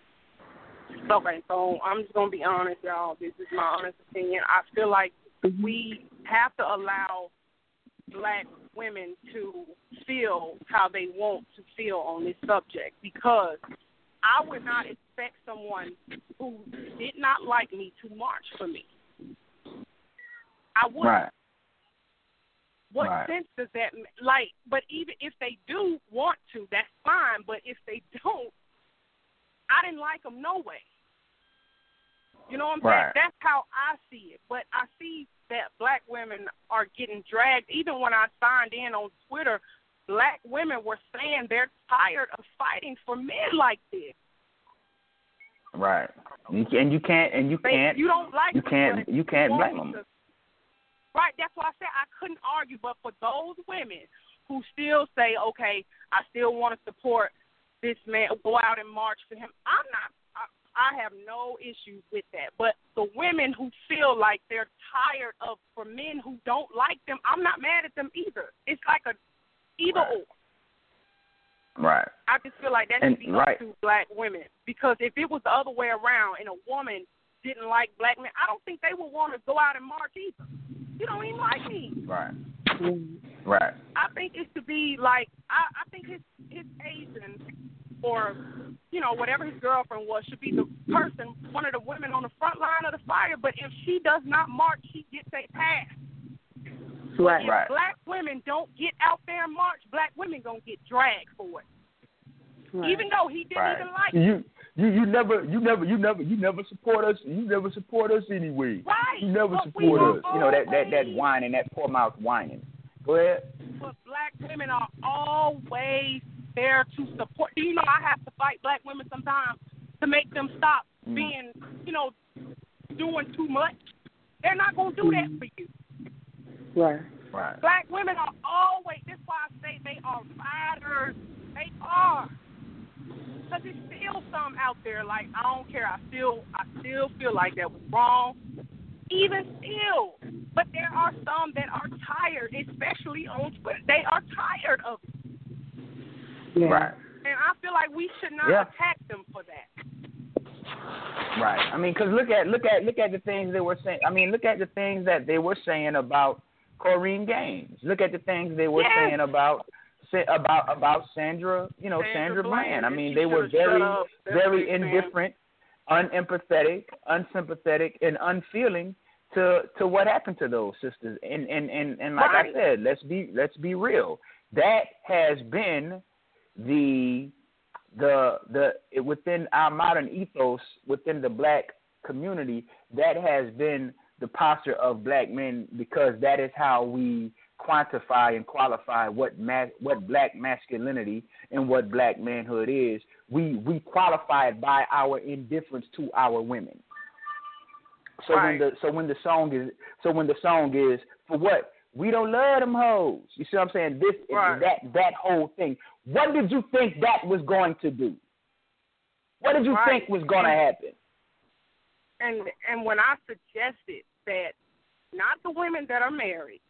Okay, so I'm just gonna be honest, y'all. This is my honest opinion. I feel like we have to allow black women to feel how they want to feel on this subject because I would not expect someone who did not like me to march for me. I would. Right. What right. sense does that make? like? But even if they do want to, that's fine. But if they don't, I didn't like them no way. You know what I'm right. saying? That's how I see it. But I see that black women are getting dragged. Even when I signed in on Twitter, black women were saying they're tired of fighting for men like this. Right. You can, and you can't and you can't you don't like you can't you can't blame them. Right, that's why I said I couldn't argue. But for those women who still say, okay, I still want to support this man, go out and march for him, I'm not. I, I have no issues with that. But the women who feel like they're tired of for men who don't like them, I'm not mad at them either. It's like a either Right. or. Right. I just feel like that And- should be right. up to black women because if it was the other way around and a woman didn't like black men, I don't think they would want to go out and march either. You don't even like me. Right. Mm-hmm. Right. I think it should be like I, I think his his Asian or you know whatever his girlfriend was should be the person, one of the women on the front line of the fire. But if she does not march, she gets a pass. Right. If Right. black women don't get out there and march, black women gonna get dragged for it. Right. Even though he didn't Right. even like. You you you never you never you never you never support us you never support us anyway. Right. You never But support us. You know that that that whining, that poor mouth whining. Go ahead. But black women are always there to support. Do you know I have to fight black women sometimes to make them stop Mm. being, you know, doing too much? They're not going to do that for you. Right. Right. Black women are always, that's why I say they are fighters. They are. Because there's still some out there, like, I don't care. I still, I still feel like that was wrong. Even still. But there are some that are tired, especially on Twitter. They are tired of it. Yeah. Right. And I I feel like we should not yeah. attack them for that. Right. I mean, because look at look at look at the things they were saying. I mean, look at the things that they were saying about Korryn Gaines. Look at the things they were yes. saying about about about Sandra. You know, Sandra, Sandra Bland. I mean, they were very very indifferent, unempathetic, unsympathetic, and unfeeling to to what happened to those sisters. And and and, and like right. I said, let's be let's be real. That has been the the the within our modern ethos within the black community that has been the posture of black men because that is how we quantify and qualify what ma- what black masculinity and what black manhood is we we qualify it by our indifference to our women so right. when the so when the song is so when the song is for what we don't love them hoes. You see what I'm saying? This right. that that whole thing. What did you think that was going to do? What did you right. think was going to happen? And and when I suggested that not the women that are married,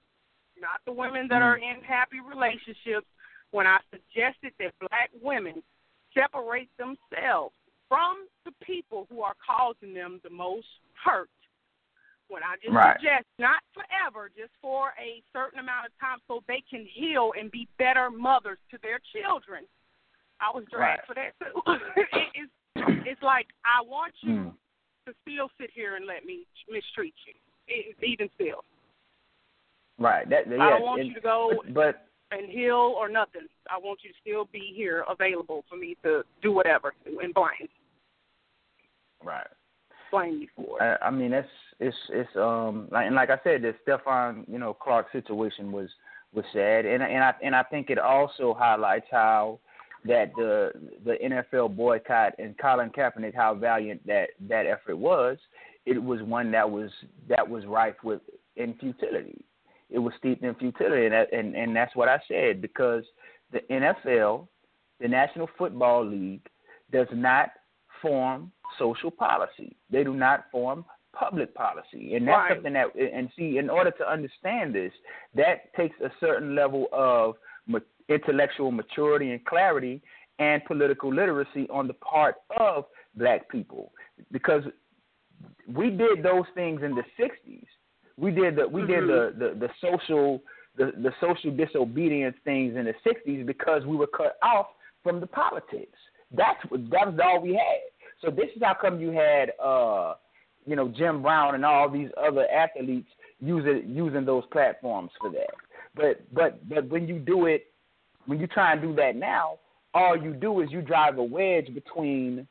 not the women that mm. are in happy relationships, when I suggested that black women separate themselves from the people who are causing them the most hurt when I just right. suggest not forever, just for a certain amount of time so they can heal and be better mothers to their children. I was dragged right. for that too. <laughs> it, it's it's like I want you mm. Still sit here and let me mistreat you, even still. Right. That, yeah, I don't want it, you to go but, but and heal or nothing. I want you to still be here available for me to do whatever and blame. Right. Blame you for it. I, I mean, that's it's it's um like and like I said, the Stephon you know Clark situation was was sad, and and I and I think it also highlights how that the the NFL boycott and Colin Kaepernick how valiant that that effort was. It was one that was that was rife with in futility. It was steeped in futility, and that, and and that's what I said because the NFL, the National Football League, does not form social policy. They do not form public policy, and that's right. something that. And see, in order to understand this, that takes a certain level of intellectual maturity and clarity and political literacy on the part of black people, because we did those things in the '60s. We did the we mm-hmm. did the, the the social the the social disobedience things in the '60s because we were cut off from the politics. That's what that was all we had. So this is how come you had uh you know Jim Brown and all these other athletes using using those platforms for that. But but but when you do it when you try and do that now, all you do is you drive a wedge between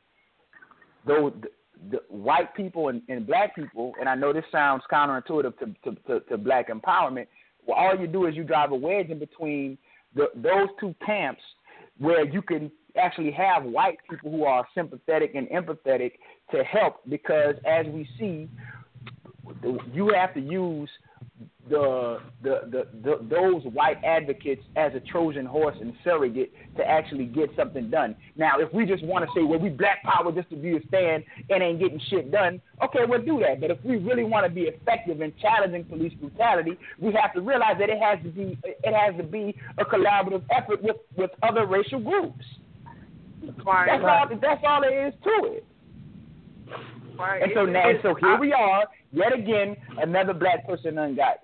those the, the white people and, and black people, and I know this sounds counterintuitive to, to, to, to black empowerment. Well, all you do is you drive a wedge in between the, those two camps where you can actually have white people who are sympathetic and empathetic to help because as we see you have to use the, the, the, the those white advocates as a Trojan horse and surrogate to actually get something done. Now, if we just want to say, well, we black power just to be a stand and ain't getting shit done, okay, we'll do that. But if we really want to be effective in challenging police brutality, we have to realize that it has to be it has to be a collaborative effort with, with other racial groups. That's all. That's all there is to it. Right. And so now, it, so here we are. Yet again, another black person got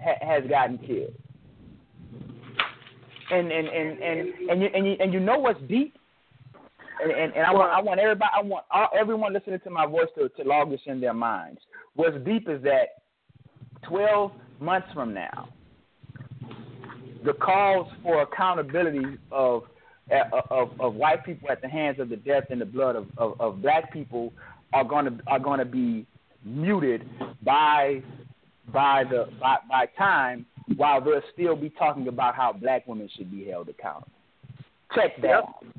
has gotten killed. And and and and and you and you, and you know what's deep. And and, and I want I want everybody I want all, everyone listening to my voice to to log this in their minds. What's deep is that twelve months from now, the calls for accountability of of, of white people at the hands of the death and the blood of, of, of black people are going to are going to be muted by by the by, by time while they'll still be talking about how black women should be held accountable. Check that. Yep.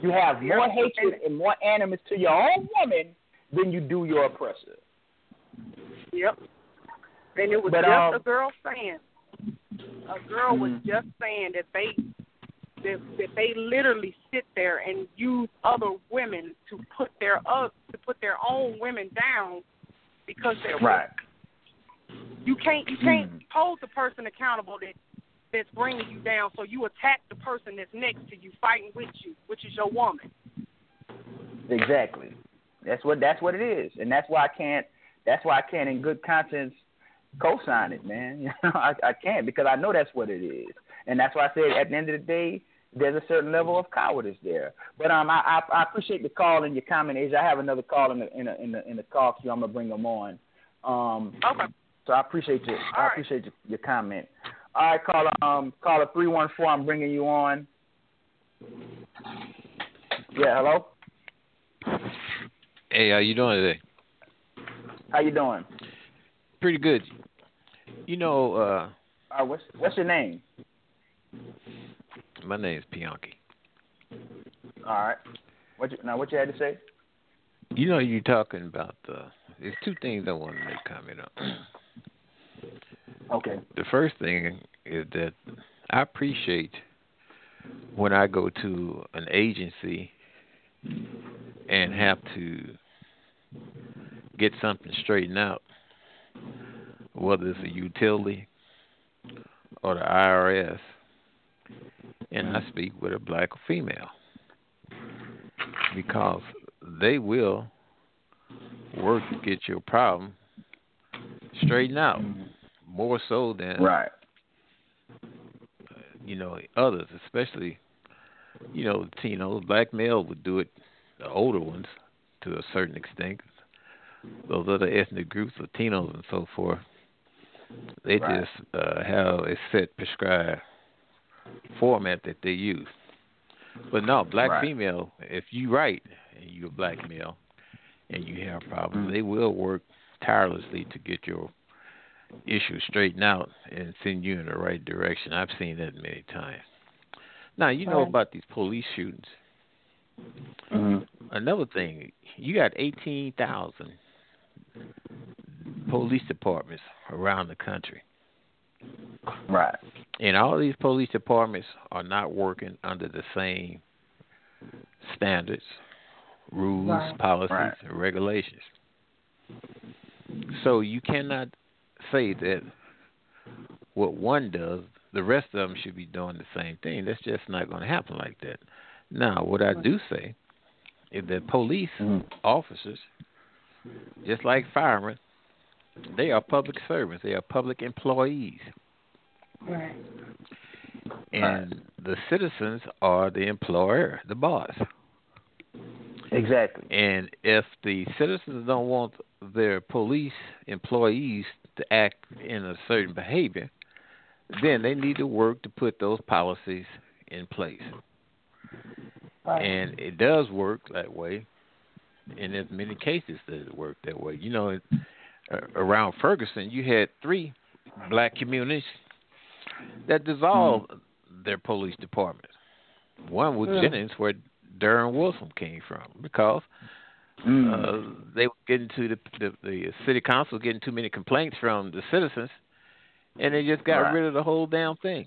You have more yep. hatred and more animus to your own woman than you do your oppressor. Yep. And it was but, just um, a girl saying. A girl mm-hmm. was just saying that they that, that they literally sit there and use other women to put their up to put their own women down because they're right. You can't you can't mm. hold the person accountable that that's bringing you down. So you attack the person that's next to you, fighting with you, which is your woman. Exactly. That's what that's what it is, and that's why I can't. That's why I can't, in good conscience, co-sign it, man. You <laughs> know, I, I can't because I know that's what it is, and that's why I said at the end of the day, there's a certain level of cowardice there. But um, I, I, I appreciate the call and your comment. Age, I have another call in the in the in the, in the call queue. I'm gonna bring them on. Um, okay. So I appreciate your All I right. appreciate your, your comment. All right, caller. Um, call caller three one four. I'm bringing you on. Yeah, hello. Hey, how you doing today? How you doing? Pretty good. You know, uh, Uh, what's what's your name? My name is Pianki. All right. What you, now? What you had to say? You know, you're talking about the. there's two things I want to make comment on. Okay. The first thing is that I appreciate when I go to an agency and have to get something straightened out, whether it's a utility or the IRS, and I speak with a black or female because they will work to get your problem straightened out more so than Right. you know others, especially you know Latinos. Black male would do it, the older ones to a certain extent. Those other ethnic groups, Latinos and so forth, they Right. just uh, have a set prescribed format that they use. But no, black Right. female, if you write and you're a black male and you have problems, Mhm. they will work tirelessly to get your issue straightened out and send you in the right direction. I've seen that many times. Now you know about these police shootings. hmm Another thing, you got eighteen thousand police departments around the country. Right. And all these police departments are not working under the same standards, rules, Right. policies, Right. and regulations. So you cannot say that what one does, the rest of them should be doing the same thing. That's just not going to happen like that. Now, what I do say is that police Mhm. officers, just like firemen, they are public servants. They are public employees. Right. And the citizens are the employer, the boss. Exactly. And if the citizens don't want their police employees to act in a certain behavior, then they need to work to put those policies in place. Right. And it does work that way. And there's many cases that it worked that way. You know, around Ferguson, you had three black communities that dissolved their police department. One was Mm. Jennings, where Darren Wilson came from, because Mm. uh, they were getting to the, the the city council getting too many complaints from the citizens, and they just got Right. rid of the whole damn thing.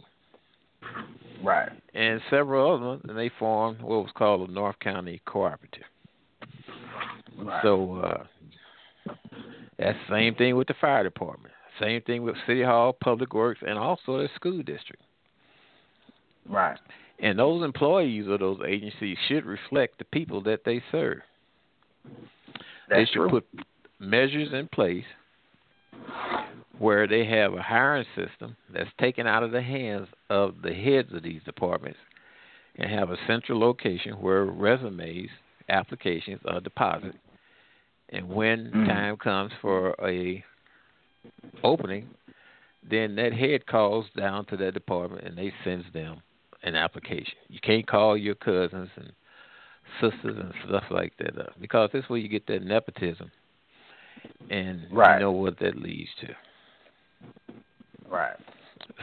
right. And several of them, and they formed what was called the North County Cooperative. Right. So uh, that's the same thing with the fire department. Same thing with City Hall, Public Works, and also the school district. right. And those employees of those agencies should reflect the people that they serve. That's they should true. put measures in place where they have a hiring system that's taken out of the hands of the heads of these departments and have a central location where resumes, applications are deposited. And when Mhm. time comes for a opening, then that head calls down to that department and they sends them an application. You can't call your cousins and sisters and stuff like that up because that's where you get that nepotism, and Right. you know what that leads to. Right.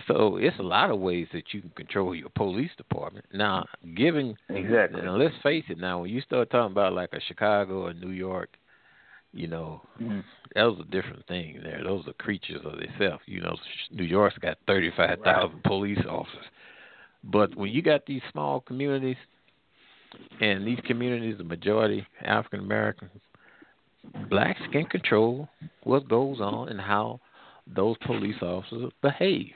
So it's a lot of ways that you can control your police department. Now, given Exactly. now, let's face it. Now, when you start talking about like a Chicago or New York, you know, Mhm. that was a different thing there. Those are creatures of themselves. You know, New York's got 35,000 police officers. But when you got these small communities, and these communities, the majority African Americans, blacks can control what goes on and how those police officers behave.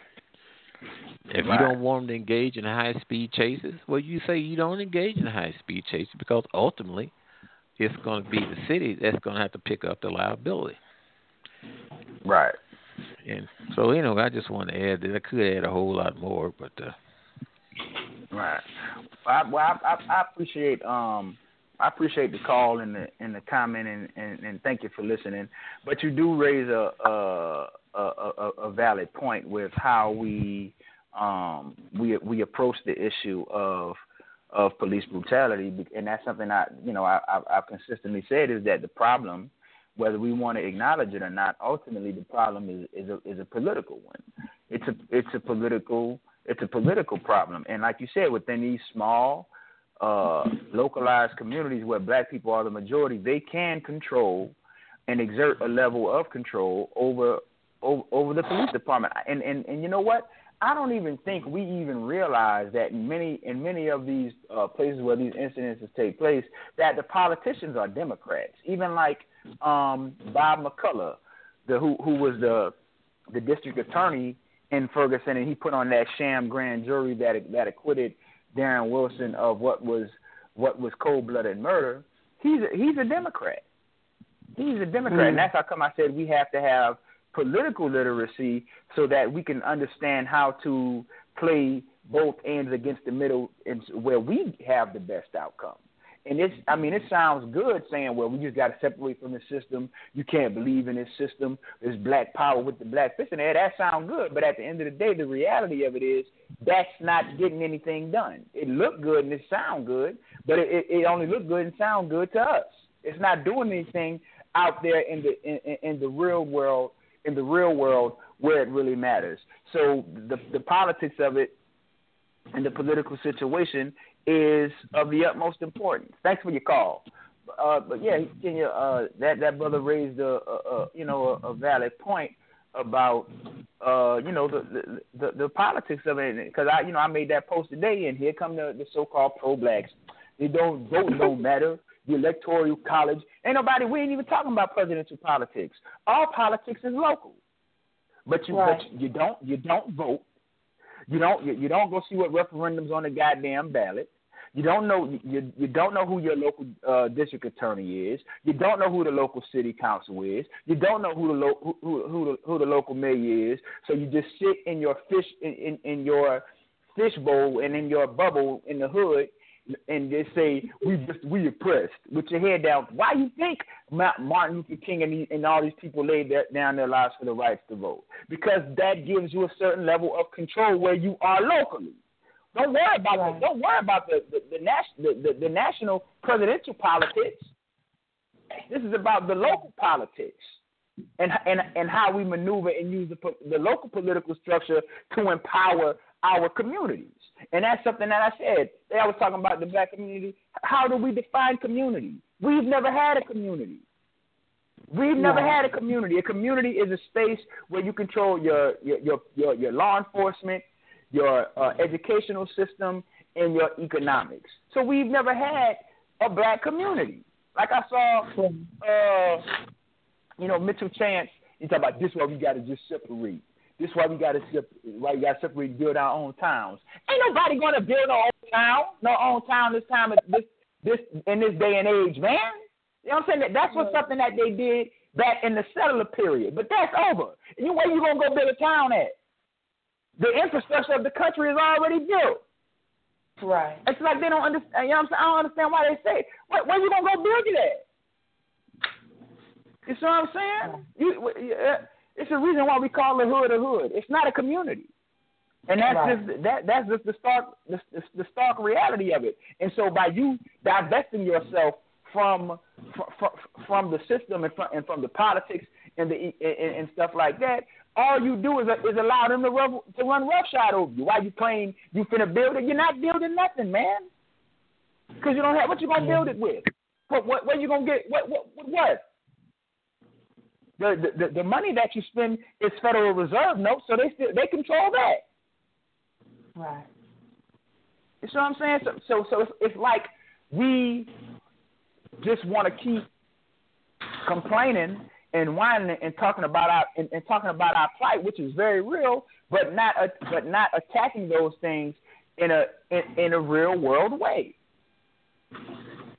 If right. you don't want them to engage in high speed chases, well, you say you don't engage in high speed chases because ultimately it's going to be the city that's going to have to pick up the liability. Right. And so, you know, I just want to add that I could add a whole lot more, but. uh Right. I, well, I, I, I appreciate um I appreciate the call and the and the comment and, and, and thank you for listening. But you do raise a a, a, a valid point with how we um, we we approach the issue of of police brutality, and that's something I you know I, I've, I've consistently said is that the problem, whether we want to acknowledge it or not, ultimately the problem is is a is a political one. It's a it's a political it's a political problem, and like you said, within these small uh, localized communities where black people are the majority, they can control and exert a level of control over over, over the police department. And, and and you know what? I don't even think we even realize that in many in many of these uh, places where these incidences take place, that the politicians are Democrats. Even like um, Bob McCulloch, the who who was the the district attorney in Ferguson, and he put on that sham grand jury that that acquitted Darren Wilson of what was what was cold blooded murder. He's a, he's a Democrat. He's a Democrat, mm-hmm. and that's how come I said we have to have political literacy so that we can understand how to play both ends against the middle and where we have the best outcome. And it's, I mean, it sounds good saying, well, we just got to separate from the system. You can't believe in this system. There's black power with the black fist in there. That sounds good. But at the end of the day, the reality of it is that's not getting anything done. It looked good and it sound good, but it, it only looked good and sound good to us. It's not doing anything out there in the in, in the real world in the real world where it really matters. So the the politics of it and the political situation is of the utmost importance. Thanks for your call. Uh, but yeah, Kenyah, uh, that that brother raised a, a, a you know a, a valid point about uh, you know the, the the, politics of it because I you know I made that post today and here come the, the so-called pro-blacks. They don't vote don't <laughs> matter. The electoral college ain't nobody. We ain't even talking about presidential politics. All politics is local, but you right. but you don't you don't vote you don't you, you don't go see what referendums on the goddamn ballot. You don't know you you don't know who your local uh, district attorney is. You don't know who the local city council is. You don't know who the lo- who, who, who the who the local mayor is. So you just sit in your fish in, in, in your fish bowl and in your bubble in the hood and they say we just we oppressed with your head down. Why you think Martin Luther King and, and all these people laid their, down their lives for the rights to vote? Because that gives you a certain level of control where you are locally. Don't worry about right. the, don't worry about the the, the, the, the, the national presidential politics. This is about the local politics and and and how we maneuver and use the the local political structure to empower our communities. And that's something that I said. I was talking about the black community. How do we define community? We've never had a community. We've never had a community. A community is a space where you control your your your your, your law enforcement, your uh, educational system, and your economics. So we've never had a black community. Like I saw, uh, you know, Mitchell Chance. He talk about this why we got to just separate. This is why we got to separate. why we got to separate and build our own towns. Ain't nobody going to build no own town, no own town this time this this in this day and age, man. You know what I'm saying? That that's what something that they did back in the settler period, but that's over. You where you gonna go build a town at? The infrastructure of the country is already built. Right. It's like they don't understand. You know what I'm saying? I don't understand why they say, where, where you gonna go build it at? You see what I'm saying? You, uh, it's the reason why we call the hood a hood. It's not a community. And that's right. just that that's just the stark the, the, the stark reality of it. And so by you divesting yourself from from, from the system and from, and from the politics and the and, and stuff like that, all you do is is allow them to run to run roughshod over you. Why you claim you finna build it? You're not building nothing, man. Because you don't have what you gonna build it with. What what what you gonna get? What what what? The, the the money that you spend is Federal Reserve notes, so they still, they control that. Right. You see what I'm saying? So so so it's, it's like we just want to keep complaining and whining and talking about our and, and talking about our plight, which is very real, but not a, but not attacking those things in a in, in a real world way.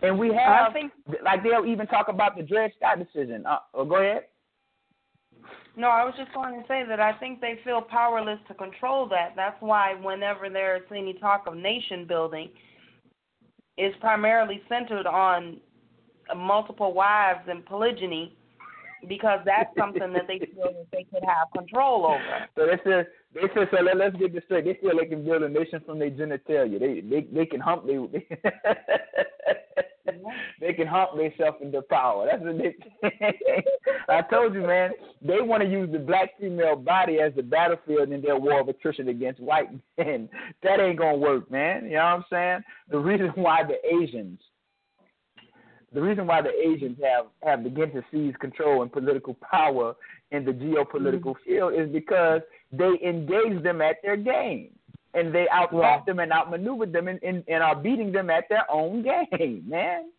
And we have think, like they'll even talk about the Dred Scott decision. Uh, oh, go ahead. No, I was just going to say that I think they feel powerless to control that. That's why whenever there's any talk of nation building, it's primarily centered on multiple wives and polygyny because that's something that they <laughs> feel that they could have control over. So they said they said so let, us get this straight. They feel they can build a nation from their genitalia. They they they can hump they they, <laughs> they can hump themselves into power. That's what they <laughs> I told you, man, they want to use the black female body as the battlefield in their war of attrition against white men. <laughs> That ain't gonna work, man. You know what I'm saying? The reason why the Asians the reason why the Asians have have begun to seize control and political power in the geopolitical mm-hmm. field is because they engage them at their game and they yeah. them and outmaneuver them and, and, and are beating them at their own game, <laughs> man.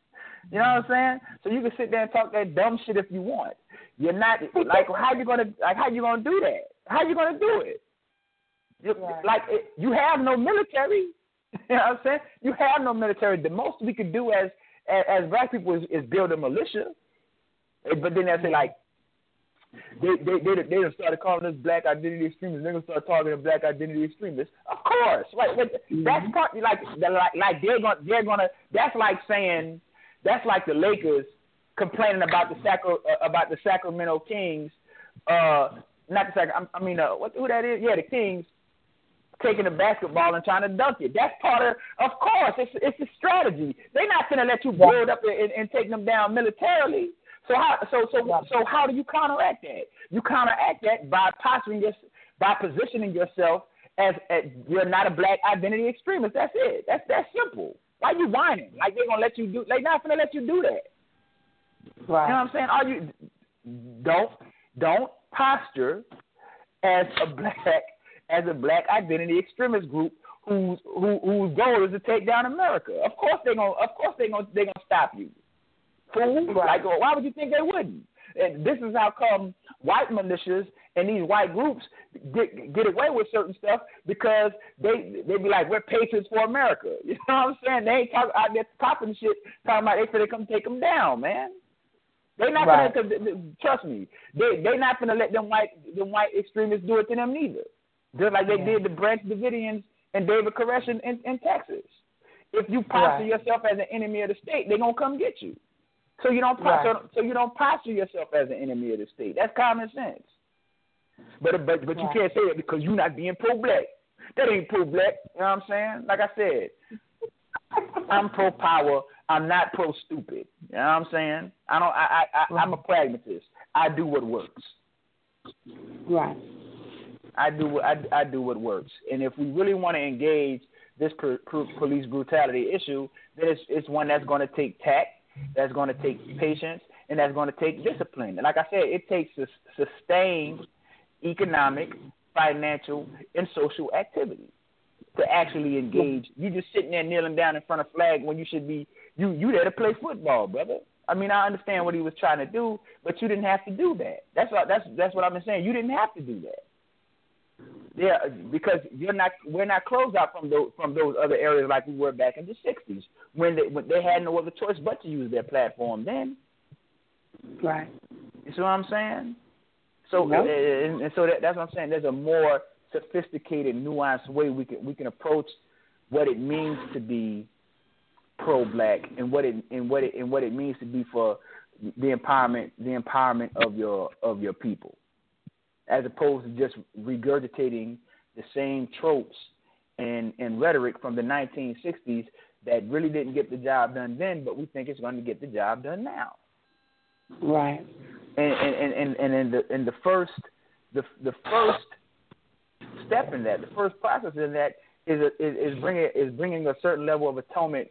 You know what I'm saying? So you can sit there and talk that dumb shit if you want. You're not like how you gonna like how you gonna do that? How you gonna do it? You, right. Like it, you have no military. <laughs> You know what I'm saying? You have no military. The most we could do as as, as black people is, is build a militia. But then they say like they they they they done started calling us black identity extremists. They're gonna start talking to black identity extremists. Of course, right? But mm-hmm. that's part like the, like like they're gonna they're gonna. That's like saying that's like the Lakers complaining about the Sacro uh, about the Sacramento Kings. Uh, not the Sacramento. I mean, uh, what who that is? Yeah, the Kings taking the basketball and trying to dunk it. That's part of, of course, it's it's a strategy. They're not to let you build up and, and take them down militarily. So how so so so how do you counteract that? You counteract that by posturing this by positioning yourself as, as you're not a black identity extremist. That's it. That's that's simple. Why you whining? Like they're gonna let you do? They're not gonna let you do that. Right. You know what I'm saying? Are you don't don't posture as a <laughs> black as a black identity extremist group whose who, whose goal is to take down America. Of course they're gonna of course they're gonna they're gonna stop you. Fool. Right. Like why would you think they wouldn't? And this is how come white militias and these white groups get get away with certain stuff because they they be like we're patriots for America. <laughs> You know what I'm saying? They ain't talk, out there popping shit talking about they finna come take them down, man. They not right. gonna trust me. They they not gonna let them white them white extremists do it to them neither. Just like they yeah. did the Branch Davidians and David Koresh in, in, in Texas. If you posture right. yourself as an enemy of the state, they're gonna come get you. So you don't posture, right. so you don't posture yourself as an enemy of the state. That's common sense. But but but you can't say that because you're not being pro black. That ain't pro black. You know what I'm saying? Like I said, I'm pro power. I'm not pro stupid. You know what I'm saying? I don't. I I, I I'm a pragmatist. I do what works. Right. I do I, I do what works. And if we really want to engage this per, per, police brutality issue, then it's it's one that's going to take tact, that's going to take patience, and that's going to take discipline. And like I said, it takes sustained economic, financial, and social activity to actually engage. You just sitting there kneeling down in front of flag when you should be you you there to play football, brother. I mean, I understand what he was trying to do, but you didn't have to do that. That's what that's that's what I've been saying. You didn't have to do that. Yeah, because you're not we're not closed out from those from those other areas like we were back in the '60s when they when they had no other choice but to use their platform then. Right. You see what I'm saying? So yep. and, and so that, that's what I'm saying. There's a more sophisticated, nuanced way we can we can approach what it means to be pro-black and what it and what it and what it means to be for the empowerment the empowerment of your of your people as opposed to just regurgitating the same tropes and, and rhetoric from the 1960s that really didn't get the job done then, but we think it's going to get the job done now. Right. And and and and in the in the first the the first step in that, the first process in that is a, is, is bringing is bringing a certain level of atonement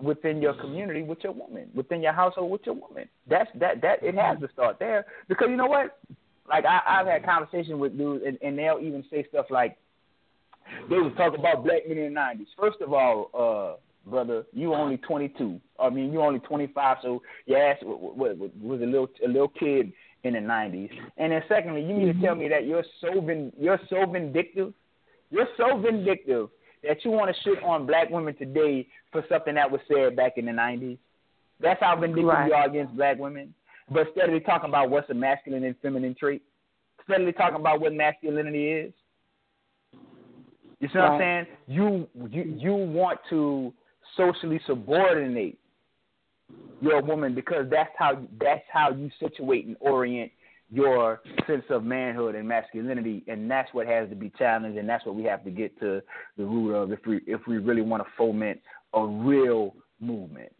within your community with your woman, within your household with your woman. That's that that it has to start there because you know what? Like I, I've had conversations with dudes, and, and they'll even say stuff like, they was talking about black men in the '90s. First of all, uh, brother, you only 22. I mean, you only 25, so your ass was a little a little kid in the '90s? And then secondly, you mean to tell me that you're so vin- you're so vindictive, you're so vindictive that you want to shit on black women today for something that was said back in the '90s? That's how vindictive right. you are against black women. But steadily talking about what's a masculine and feminine trait, steadily talking about what masculinity is. You see what I'm saying? You you you want to socially subordinate your woman because that's how that's how you situate and orient your sense of manhood and masculinity, and that's what has to be challenged, and that's what we have to get to the root of if we if we really want to foment a real movement.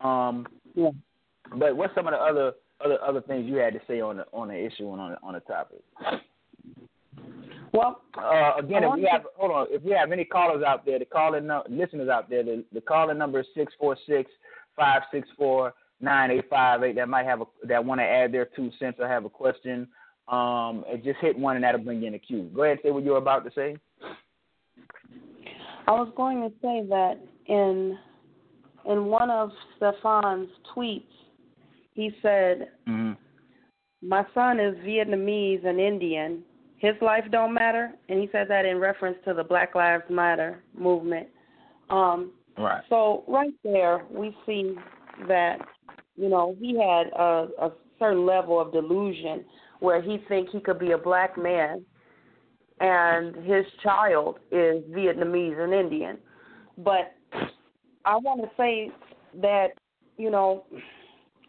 Um, yeah. But what's some of the other other other things you had to say on the on the issue and on the, on the topic? Well, uh, again, if we have to... hold on, if we have any callers out there, the calling no, listeners out there, the, the calling number is six four six five six four nine eight five eight. That might have a that want to add their two cents or have a question. Um, just hit one and that'll bring you in the queue. Go ahead and say what you were about to say. I was going to say that in in one of Stephon's tweets, he said, mm-hmm. "My son is Vietnamese and Indian. His life don't matter." And he said that in reference to the Black Lives Matter movement. Um, right. So right there, we see that you know he had a, a certain level of delusion where he think he could be a black man and his child is Vietnamese and Indian. But I want to say that you know,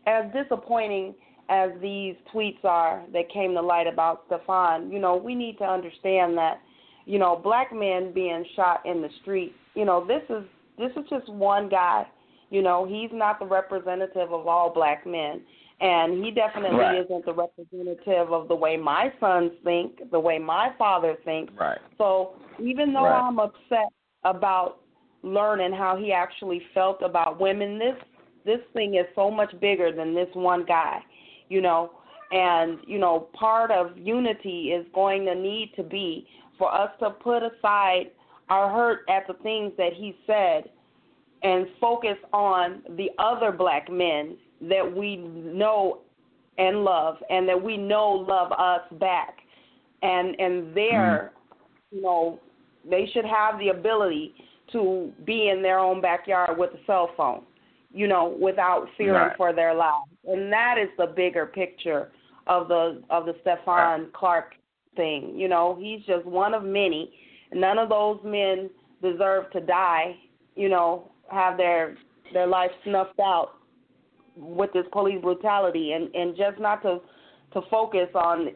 as disappointing as these tweets are that came to light about Stephon, you know, we need to understand that, you know, black men being shot in the street, you know, this is this is just one guy. You know, he's not the representative of all black men. And he definitely right. isn't the representative of the way my sons think, the way my father thinks. Right. So even though right. I'm upset about learning how he actually felt about women. This this thing is so much bigger than this one guy, you know. And you know, part of unity is going to need to be for us to put aside our hurt at the things that he said and focus on the other black men that we know and love and that we know love us back and and they're mm-hmm. you know they should have the ability to be in their own backyard with a cell phone, you know, without fearing right. for their lives. And that is the bigger picture of the of the Stephon right. Clark thing. You know, he's just one of many. None of those men deserve to die, you know, have their their life snuffed out with this police brutality and and just not to to focus on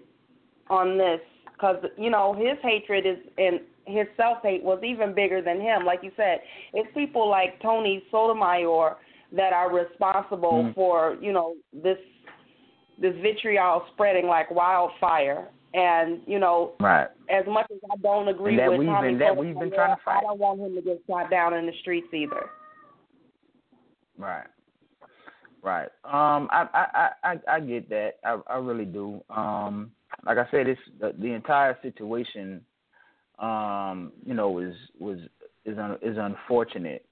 on this because you know his hatred is and his self hate was even bigger than him. Like you said, it's people like Tommy Sotomayor that are responsible mm. for you know this this vitriol spreading like wildfire. And you know, right. as much as I don't agree with we've Tommy been, that we've been trying to fight. I don't want him to get shot down in the streets either. Right. Right. Um, I I I I get that. I I really do. Um, like I said, it's the, the entire situation um, you know, is was is un, is unfortunate.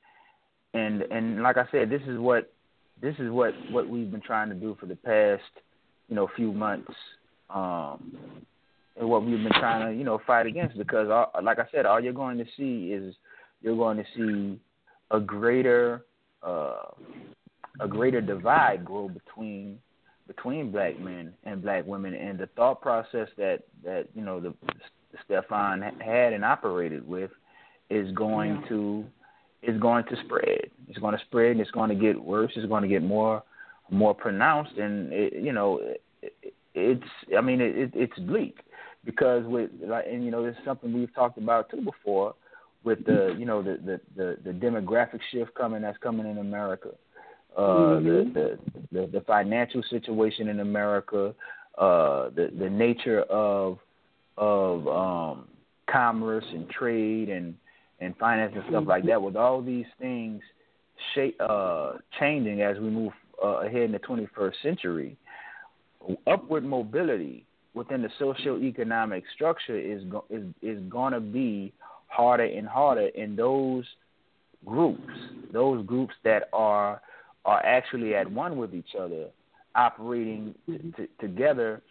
And and like I said, this is what this is what what we've been trying to do for the past you know few months. Um, and what we've been trying to you know fight against because all, like I said, all you're going to see is you're going to see a greater uh, a greater divide grow between between black men and black women and the thought process that that you know the Stephon had and operated with is going to is going to spread. It's going to spread and it's going to get worse. It's going to get more more pronounced and it, you know it, it's I mean it, it's bleak because with like and you know it's something we've talked about too before with the you know the the the, the demographic shift coming that's coming in America. Uh, mm-hmm. the, the the the financial situation in America, uh, the the nature of of um, commerce and trade and and finance and stuff like that. With all these things shape, uh, changing as we move uh, ahead in the 21st century, upward mobility within the socio-economic structure is go- is is going to be harder and harder in those groups, those groups that are are actually at one with each other, operating t- t- together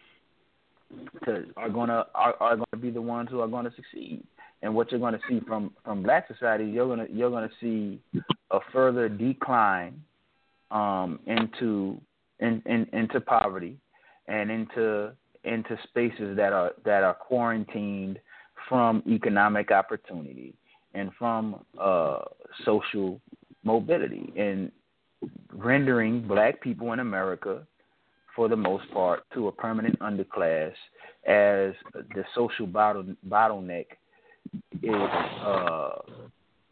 to are gonna are, are going to be the ones who are going to succeed. And what you're going to see from from black society, you're going to you're going to see a further decline um, into in, in, into poverty and into into spaces that are that are quarantined from economic opportunity and from uh, social mobility and rendering black people in America for the most part to a permanent underclass as the social bottle, bottleneck is uh,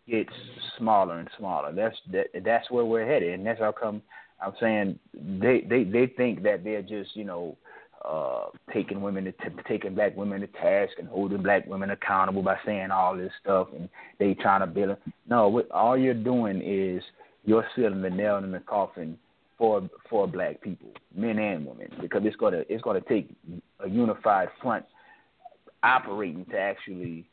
gets smaller and smaller. That's that, that's where we're headed, and that's how come I'm saying they they they think that they're just you know uh taking women to t- taking black women to task and holding black women accountable by saying all this stuff and they trying to build. No, what, all you're doing is you're sealing the nail in the coffin for for black people, men and women, because it's gonna it's gonna take a unified front operating to actually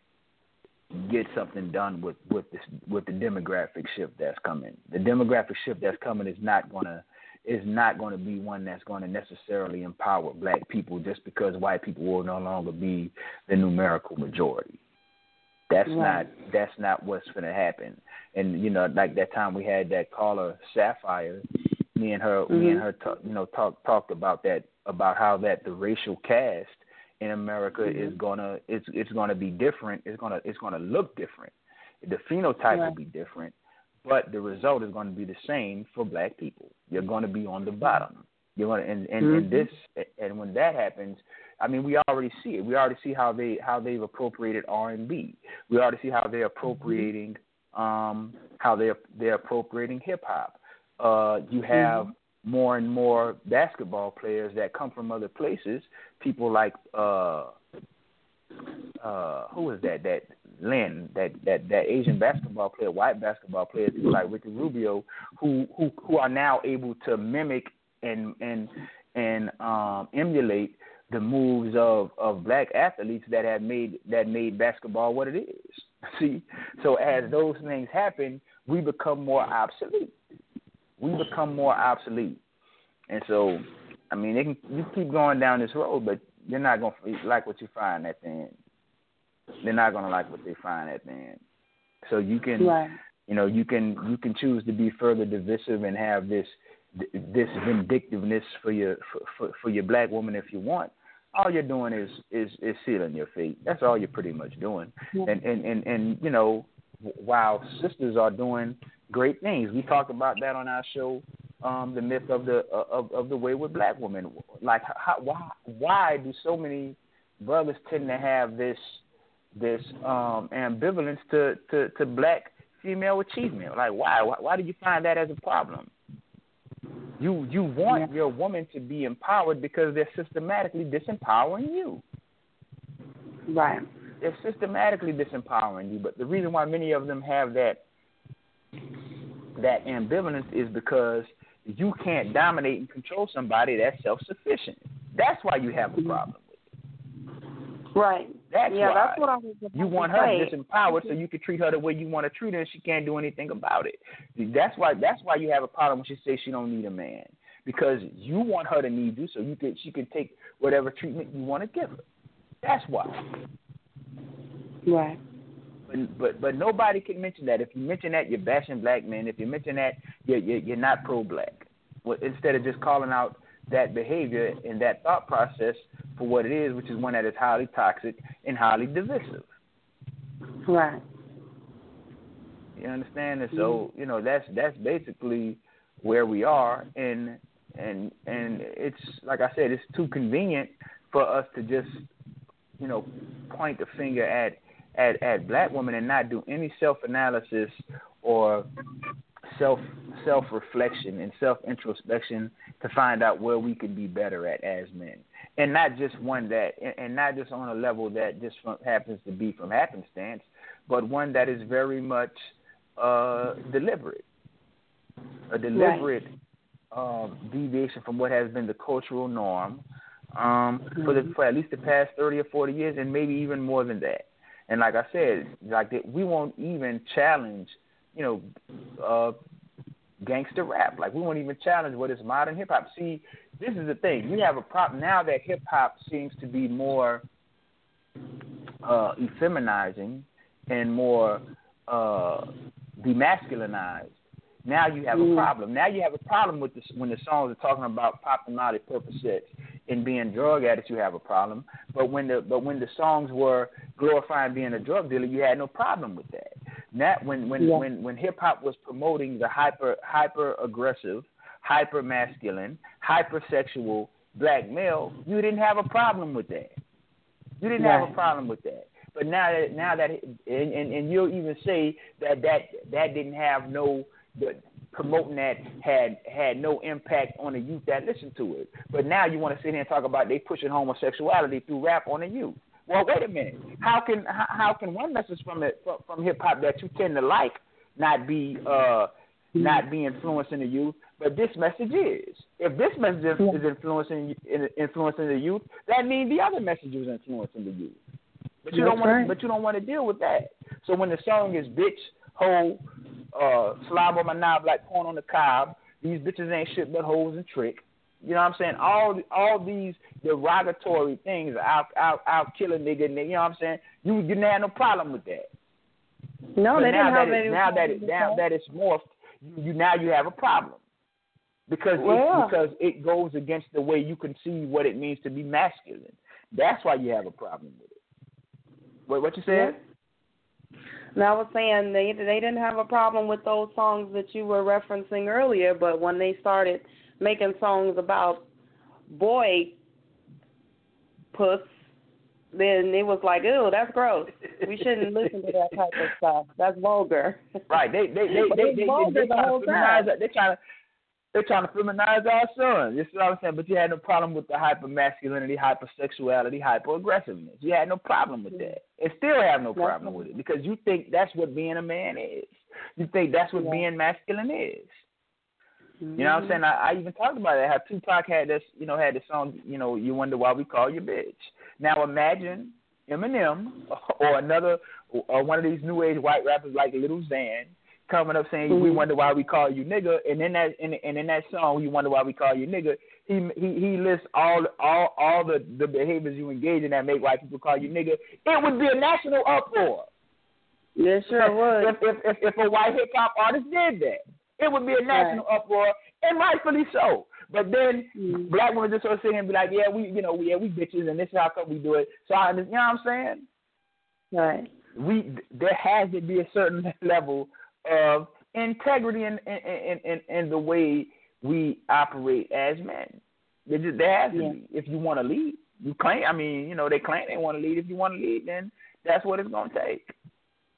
get something done with with this with the demographic shift that's coming. The demographic shift that's coming is not gonna is not going to be one that's going to necessarily empower black people just because white people will no longer be the numerical majority. That's right. not that's not what's going to happen. And you know, like that time we had that caller Sapphire, me and her, mm-hmm. me and mm-hmm. her, talk, you know, talk talked about that about how that the racial caste in America mm-hmm. is gonna it's it's gonna be different. It's gonna it's gonna look different. The phenotype right. will be different, but the result is going to be the same for black people. You're going to be on the bottom. You're going to, and and, mm-hmm. and this and when that happens, I mean, we already see it. We already see how they how they've appropriated R and B. We already see how they're appropriating um, how they're they're appropriating hip hop. Uh, you have mm-hmm. More and more basketball players that come from other places. People like uh, uh, who is that? That Lin, that that that Asian basketball player, white basketball players like Ricky Rubio, who who who are now able to mimic and and and um, emulate the moves of of black athletes that have made that made basketball what it is. <laughs> See, so as those things happen, we become more obsolete. We become more obsolete, and so I mean, they can, you keep going down this road, but you're not gonna like what you find at the end they're not gonna like what they find at the end. So you can, right. you know, you can you can choose to be further divisive and have this this vindictiveness for your for, for, for your black woman if you want. All you're doing is is is sealing your fate. That's all you're pretty much doing. Yeah. And and and and you know, while sisters are doing great things, we talked about that on our show um, the myth of the of of the wayward black woman. Like, how, why why do so many brothers tend to have this this um, ambivalence to, to, to black female achievement. Like, why? why? Why do you find that as a problem? You you want yeah. your woman to be empowered because they're systematically disempowering you. Right. They're systematically disempowering you. But the reason why many of them have that that ambivalence is because you can't dominate and control somebody that's self sufficient. That's why you have a problem with problem. Right. That's yeah, why. that's what I was You want her say. disempowered so you can treat her the way you want to treat her, and she can't do anything about it. That's why. That's why you have a problem when she says she don't need a man because you want her to need you so you can she can take whatever treatment you want to give her. That's why. Right. But, but nobody can mention that. If you mention that, you're bashing black men. If you mention that, you're you're, you're not pro-black. Well, instead of just calling out that behavior and that thought process for what it is, which is one that is highly toxic and highly divisive. Right. You understand? And so, mm-hmm. you know, that's that's basically where we are and and and it's like I said, it's too convenient for us to just, you know, point the finger at at, at black women and not do any self analysis or self self reflection and self introspection to find out where we could be better at as men, and not just one that, and not just on a level that just from, happens to be from happenstance, but one that is very much uh, deliberate, a deliberate right. um, deviation from what has been the cultural norm um, for the for at least the past thirty or forty years, and maybe even more than that. And like I said, like we won't even challenge you know, uh, gangster rap. Like we won't even challenge what is modern hip hop. See, this is the thing. You have a problem now that hip hop seems to be more uh, effeminizing and more uh, demasculinized. Now you have a mm. problem. Now you have a problem with this when the songs are talking about popping Molly Percocets and being drug addicts. You have a problem. But when the but when the songs were glorifying being a drug dealer, you had no problem with that. That when when yeah. when when hip hop was promoting the hyper hyper aggressive, hyper masculine, hypersexual black male, you didn't have a problem with that. You didn't right. have a problem with that. But now that now that and, and and you'll even say that that that didn't have no the, promoting that had had no impact on the youth that listened to it. But now you want to sit here and talk about they pushing homosexuality through rap on the youth. Well, wait a minute. How can how, how can one message from it from, from hip hop that you tend to like not be uh not be influencing the youth, but this message is. If this message is influencing influencing the youth, that means the other message is influencing the youth. But you That's don't want right. but you don't want to deal with that. So when the song is bitch, hoe, uh, slob on my knob like corn on the cob, these bitches ain't shit but hoes and trick. You know what I'm saying? All all these derogatory things, I'll I'll, I'll kill a nigga, you know what I'm saying? You you didn't have no problem with that. No, but they didn't have any. Now that it, now that it's morphed, you, you now you have a problem because well, it, because it goes against the way you conceive what it means to be masculine. That's why you have a problem with it. What what you said? Now I was saying they they didn't have a problem with those songs that you were referencing earlier, but when they started making songs about boy puss, then it was like, ew, that's gross. We shouldn't listen to that type of stuff. That's vulgar. Right. They they they <laughs> they, they, they, they, they, they, they trying to they're trying to feminize our sons. This is what I'm saying. But you had no problem with the hyper masculinity, hypersexuality, hyper aggressiveness. You had no problem with that. And still have no problem with it because you think that's what being a man is. You think that's what yeah. being masculine is. Mm-hmm. You know what I'm saying? I, I even talked about it. How Tupac had this, you know, had the song, you know, you wonder why we call you bitch. Now imagine Eminem <laughs> or another, or one of these new age white rappers like Lil Xan coming up saying mm-hmm. we wonder why we call you nigga, and in that and, and in that song you wonder why we call you nigga. He he he lists all all all the the behaviors you engage in that make white people call you nigga. It would be a national uproar. Yes, sure would. If if if, if a white hip hop artist did that, it would be a national right. uproar, and rightfully so. But then mm-hmm. black women just sort of sit here and be like, yeah, we you know we yeah we bitches, and this is how come we do it. So I, you know what I'm saying? Right. We there has to be a certain level of integrity in in, in, in the way we operate as men. There, just, there has to yeah. be. If you want to lead, you claim. I mean, you know, they claim they want to lead. If you want to lead, then that's what it's going to take.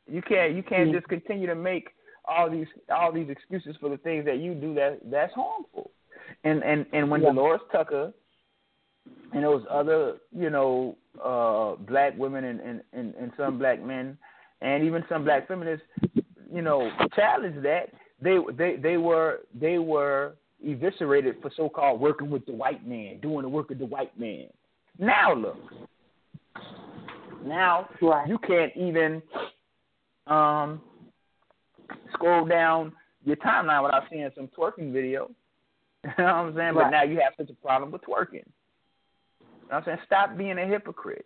You can't you can't just continue to make all these all these excuses for the things that you do that that's harmful. And and and when yeah. Delores Tucker and those other you know uh black women and, and and and some black men and even some black feminists you know, challenged that, they they they were they were eviscerated for so called working with the white man, doing the work of the white man. Now look. Now right. you can't even um scroll down your timeline without seeing some twerking video. <laughs> You know what I'm saying? Right. But now you have such a problem with twerking. You know what I'm saying? Stop being a hypocrite.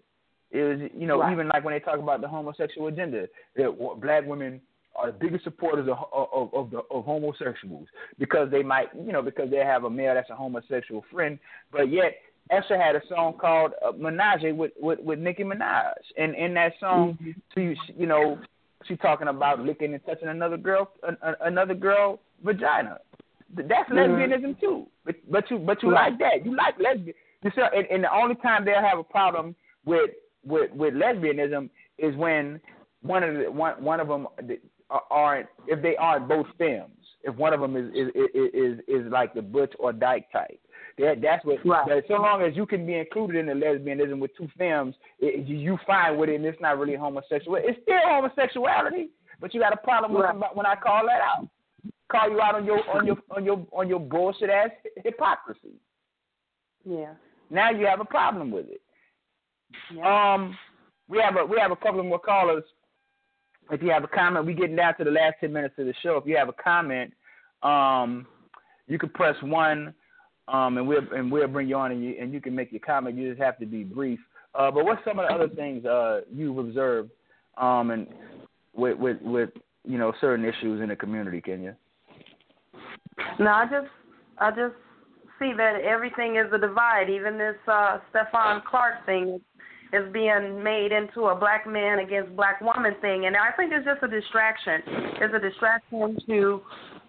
It was, you know, right. even like when they talk about the homosexual agenda, that black women are the biggest supporters of of of, the, of homosexuals because they might you know because they have a male that's a homosexual friend, but yet Usher had a song called uh, Menage with, with with Nicki Minaj, and in that song, mm-hmm. she you know she talking about licking and touching another girl another girl vagina. That's mm-hmm. lesbianism too. But but you but you right. like that. You like lesbian. You see, and, and the only time they'll have a problem with with with lesbianism is when one of the one one of them aren't if they aren't both stems. If one of them is is is is, like the Butch or Dyke type. That that's what. Right. That so long as you can be included in the lesbianism with two it, you find with it, and it's not really homosexual. It's still homosexuality, but you got a problem with right. when I call that out. Call you out on your on your on your on your bullshit ass hypocrisy. Yeah. Now you have a problem with it. Yeah. Um, we have a we have a couple more callers if you have a comment, we're getting down to the last 10 minutes of the show. If you have a comment, um, you can press one, um, and we'll and we'll bring you on, and you and you can make your comment. You just have to be brief. Uh, but what's some of the other things uh, you've observed, um, and with with with you know certain issues in the community, Kenyah? No, I just I just see that everything is a divide. Even this uh, Stephon Clark thing is being made into a black man against black woman thing, and I think it's just a distraction. It's a distraction to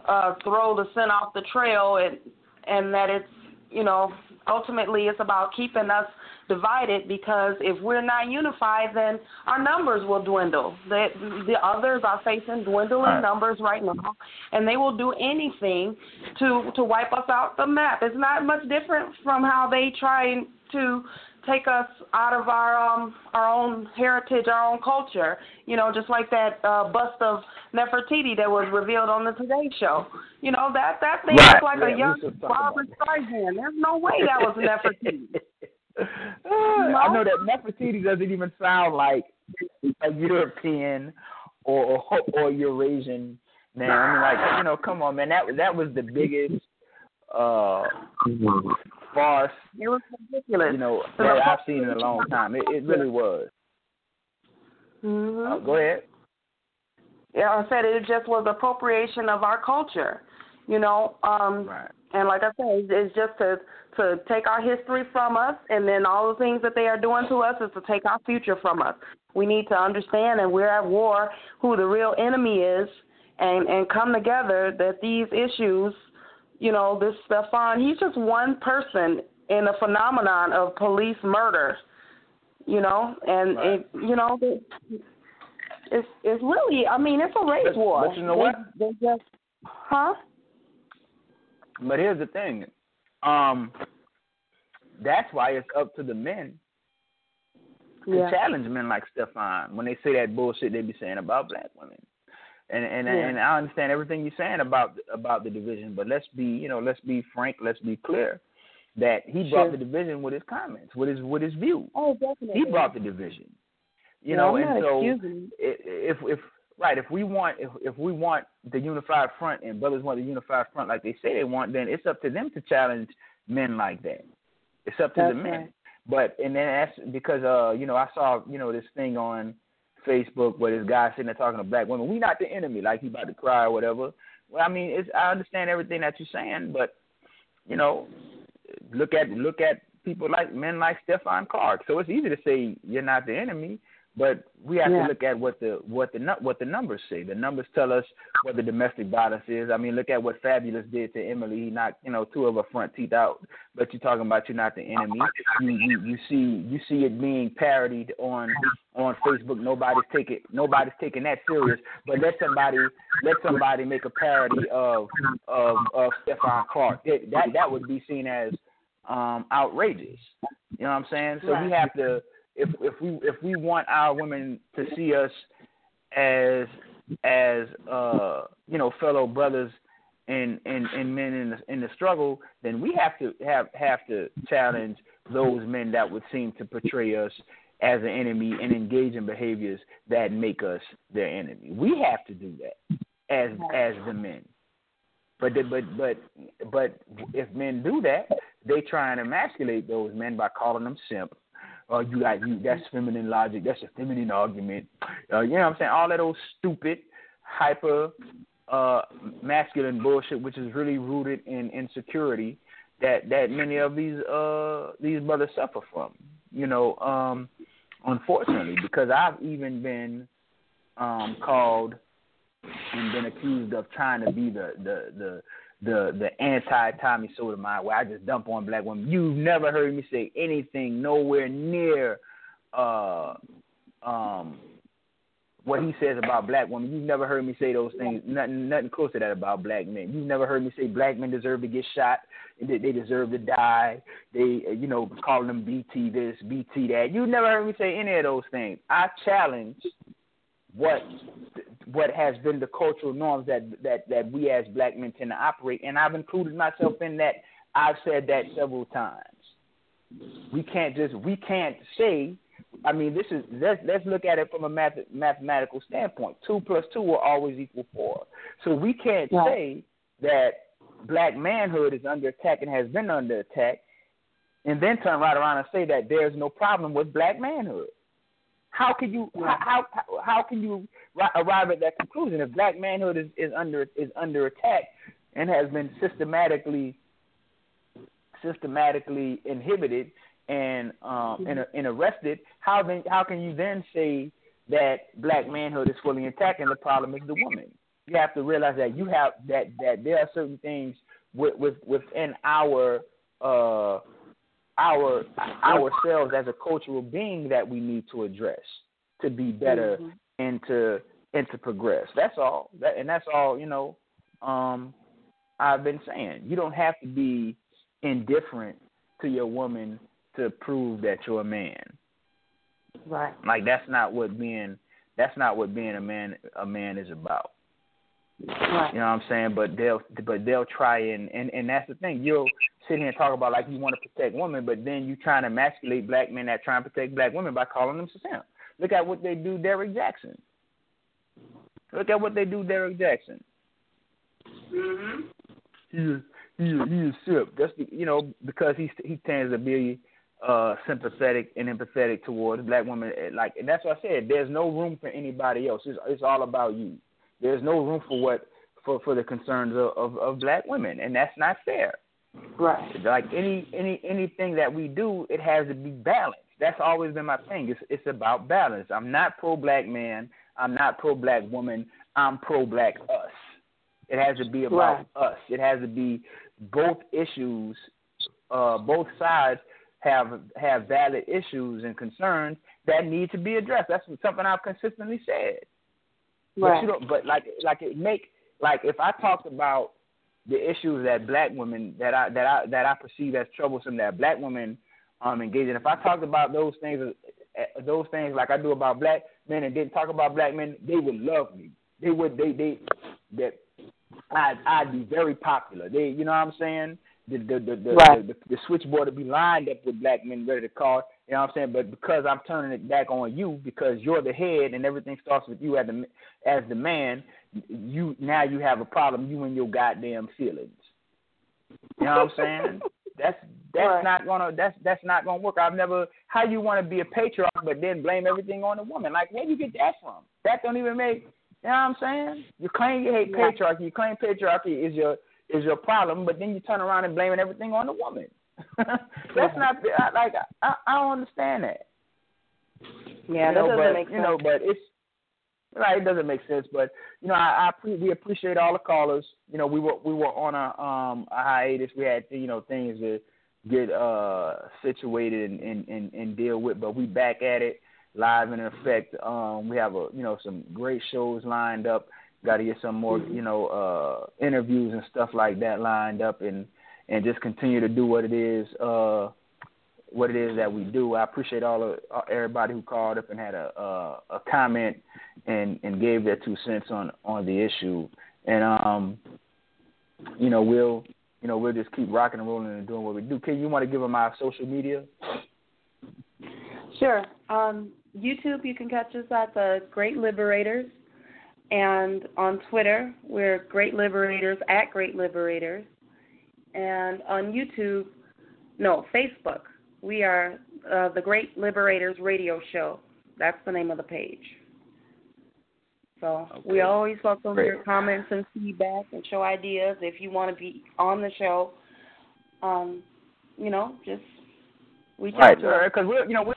uh, throw the scent off the trail, and and that it's you know ultimately it's about keeping us divided because if we're not unified, then our numbers will dwindle. The, the others are facing dwindling right. numbers right now, and they will do anything to to wipe us out the map. It's not much different from how they try to take us out of our um our own heritage, our own culture. You know, just like that uh, bust of Nefertiti that was revealed on the Today Show. You know that that thing right. looked like yeah, a young Barbra Streisand. There's no way that was Nefertiti. <laughs> no? I know that Nefertiti doesn't even sound like a European or or, or Eurasian man. I mean, like you know, come on, man. That that was the biggest uh farce. It was ridiculous. You know <laughs> that I've seen in a long time. It, it really was. Mm-hmm. Uh, go ahead. Yeah, I said it just was appropriation of our culture. You know, um, right. and like I said, it's just to to take our history from us, and then all the things that they are doing to us is to take our future from us. We need to understand, and we're at war, who the real enemy is, and and come together that these issues you know, this Stephon, he's just one person in a phenomenon of police murder, you know, and right. it, you know, it's it's really, I mean, it's a race but, war. But you know what? They just, huh? But here's the thing, um, that's why it's up to the men to yeah. challenge men like Stephon when they say that bullshit they be saying about black women. And and yeah. and I understand everything you're saying about about the division, but let's be you know let's be frank, let's be clear that he brought the division with his comments, with his with his view. Oh, definitely. He brought the division. You yeah, know, I'm and so if if right, if we want if if we want the unified front and brothers want the unified front like they say they want, then it's up to them to challenge men like that. It's up to That's the men. Right. But and then that's because uh you know I saw you know this thing on Facebook where this guy sitting there talking to black women. We not the enemy, like he about to cry or whatever. Well, I mean, it's I understand everything that you're saying, but you know, look at look at people like men like Stephon Clark. So it's easy to say you're not the enemy, but we have yeah. to look at what the what the what the numbers say. The numbers tell us what the domestic violence is. I mean, look at what Fabolous did to Emily. He knocked you know two of her front teeth out. But you're talking about you're not the enemy. You you, you see you see it being parodied on on Facebook. Nobody's taking nobody's taking that serious. But let somebody let somebody make a parody of of of Stephon Clark. That that, that would be seen as um outrageous. You know what I'm saying? So right. we have to if if we if we want our women to see us as as uh you know fellow brothers and and, and men in the in the struggle, then we have to have have to challenge those men that would seem to portray us as an enemy and engage in behaviors that make us their enemy. We have to do that as as the men. But but but but if men do that, they try and emasculate those men by calling them simp, uh, you got you that's feminine logic, that's a feminine argument. Uh, you know what I'm saying? All that old stupid, hyper uh masculine bullshit which is really rooted in insecurity that that many of these uh these brothers suffer from. You know, um unfortunately, because I've even been um called and been accused of trying to be the the the the the anti Tommy Sotomayor, where I just dump on black women. You've never heard me say anything nowhere near uh um what he says about black women. You've never heard me say those things. Nothing nothing close to that about black men. You've never heard me say black men deserve to get shot. They, they deserve to die. They you know calling them BT this, BT that. You've never heard me say any of those things. I challenge what what has been the cultural norms that that that we as black men tend to operate, and I've included myself in that. I've said that several times. We can't just we can't say. I mean, this is let's let's look at it from a math, mathematical standpoint. Two plus two will always equal four. So we can't yeah. say that black manhood is under attack and has been under attack, and then turn right around and say that there's no problem with black manhood. How can you how how, how can you arrive at that conclusion if black manhood is, is under is under attack and has been systematically systematically inhibited and um and, and arrested? How then how can you then say that black manhood is fully intact and the problem is the woman? You have to realize that you have that that there are certain things with, with within our uh our ourselves as a cultural being that we need to address to be better mm-hmm. and to and to progress. That's all. That and that's all, you know, um I've been saying. You don't have to be indifferent to your woman to prove that you're a man. Right. Like that's not what being that's not what being a man a man is about. Right. You know what I'm saying? But they'll but they'll try and and and that's the thing. You'll sit here and talk about like you want to protect women, but then you trying to emasculate black men that try and protect black women by calling them simp. Look at what they do, Derrick Jaxn. Look at what they do, Derrick Jaxn. Mhm. He is he is he is simp. That's the, you know because he he tends to be uh sympathetic and empathetic towards black women. Like and that's what I said. There's no room for anybody else. It's it's all about you. There's no room for what for for the concerns of, of, of black women, and that's not fair. Right. Like any any anything that we do, it has to be balanced. That's always been my thing. It's it's about balance. I'm not pro black man. I'm not pro black woman. I'm pro black us. It has to be about right. us. It has to be both issues. Uh, both sides have have valid issues and concerns that need to be addressed. That's something I've consistently said. Right. But you don't. But like like it make like if I talked about the issues that black women that I that I that I perceive as troublesome that black women um engage in. If I talked about those things uh, those things like I do about black men and didn't talk about black men, they would love me. They would they they that I'd I'd be very popular. They you know what I'm saying? The the the the, right. the, the, the switchboard would be lined up with black men ready to call. You know what I'm saying? But because I'm turning it back on you, because you're the head and everything starts with you as the as the man, you now you have a problem. You and your goddamn feelings. You know what I'm saying? <laughs> That's that's right. not gonna that's that's not gonna work. I've never how you want to be a patriarch but then blame everything on the woman. Like where do you get that from? That don't even make. You know what I'm saying? You claim you hate yeah. patriarchy. You claim patriarchy is your is your problem, but then you turn around and blaming everything on the woman. <laughs> that's not like I, I don't understand that. Yeah, you that know, doesn't but, make sense. You know, but it's right. It doesn't make sense, but you know, I, I we appreciate all the callers. You know, we were we were on a um a hiatus. We had you know things to get uh situated and and, and, and deal with, but we back at it live and in effect. Um, we have a you know some great shows lined up. Got to get some more Mm-hmm. you know uh interviews and stuff like that lined up, and and just continue to do what it is uh what it is that we do. I appreciate all of uh, everybody who called up and had a a, a comment and and gave their two cents on on the issue. And um, you know, we'll you know we'll just keep rocking and rolling and doing what we do. Can you want to give them our social media? Sure. Um, YouTube, you can catch us at the Great Liberators, and on Twitter, we're Great Liberators at Great Liberators, and on YouTube, no, Facebook, we are uh, the Great Liberators Radio Show. That's the name of the page. So Okay. we always welcome Great. your comments and feedback and show ideas. If you want to be on the show, um, you know, just reach Right, out to us. because we're you know we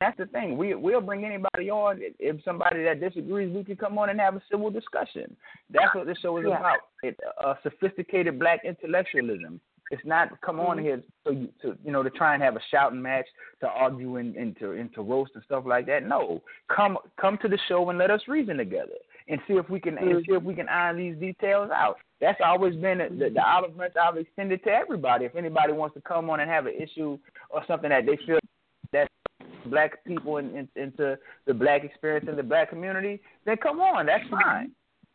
that's the thing. We we'll bring anybody on. If somebody that disagrees, we can come on and have a civil discussion. That's what this show is Yeah. about. It, uh, sophisticated black intellectualism. It's not come on Mhm. here so you to you know to try and have a shouting match to argue and, and to and to roast and stuff like that. No, come come to the show and let us reason together and see if we can and see if we can iron these details out. That's always been the, the, the olive branch I've extended to everybody. If anybody wants to come on and have an issue or something that they feel that black people and in, into the black experience in the black community, then come on, that's fine.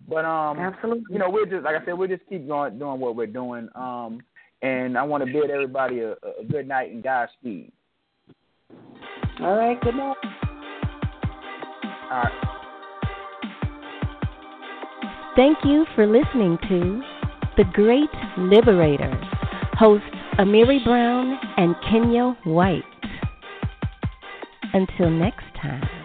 But um, Absolutely. you know, we're just like I said, we'll just keep going doing what we're doing. Um, and I want to bid everybody a, a good night and Godspeed. All right. Good night. All right. Thank you for listening to The Great Liberators, hosts Amiri Brown and Kenyah White. Until next time.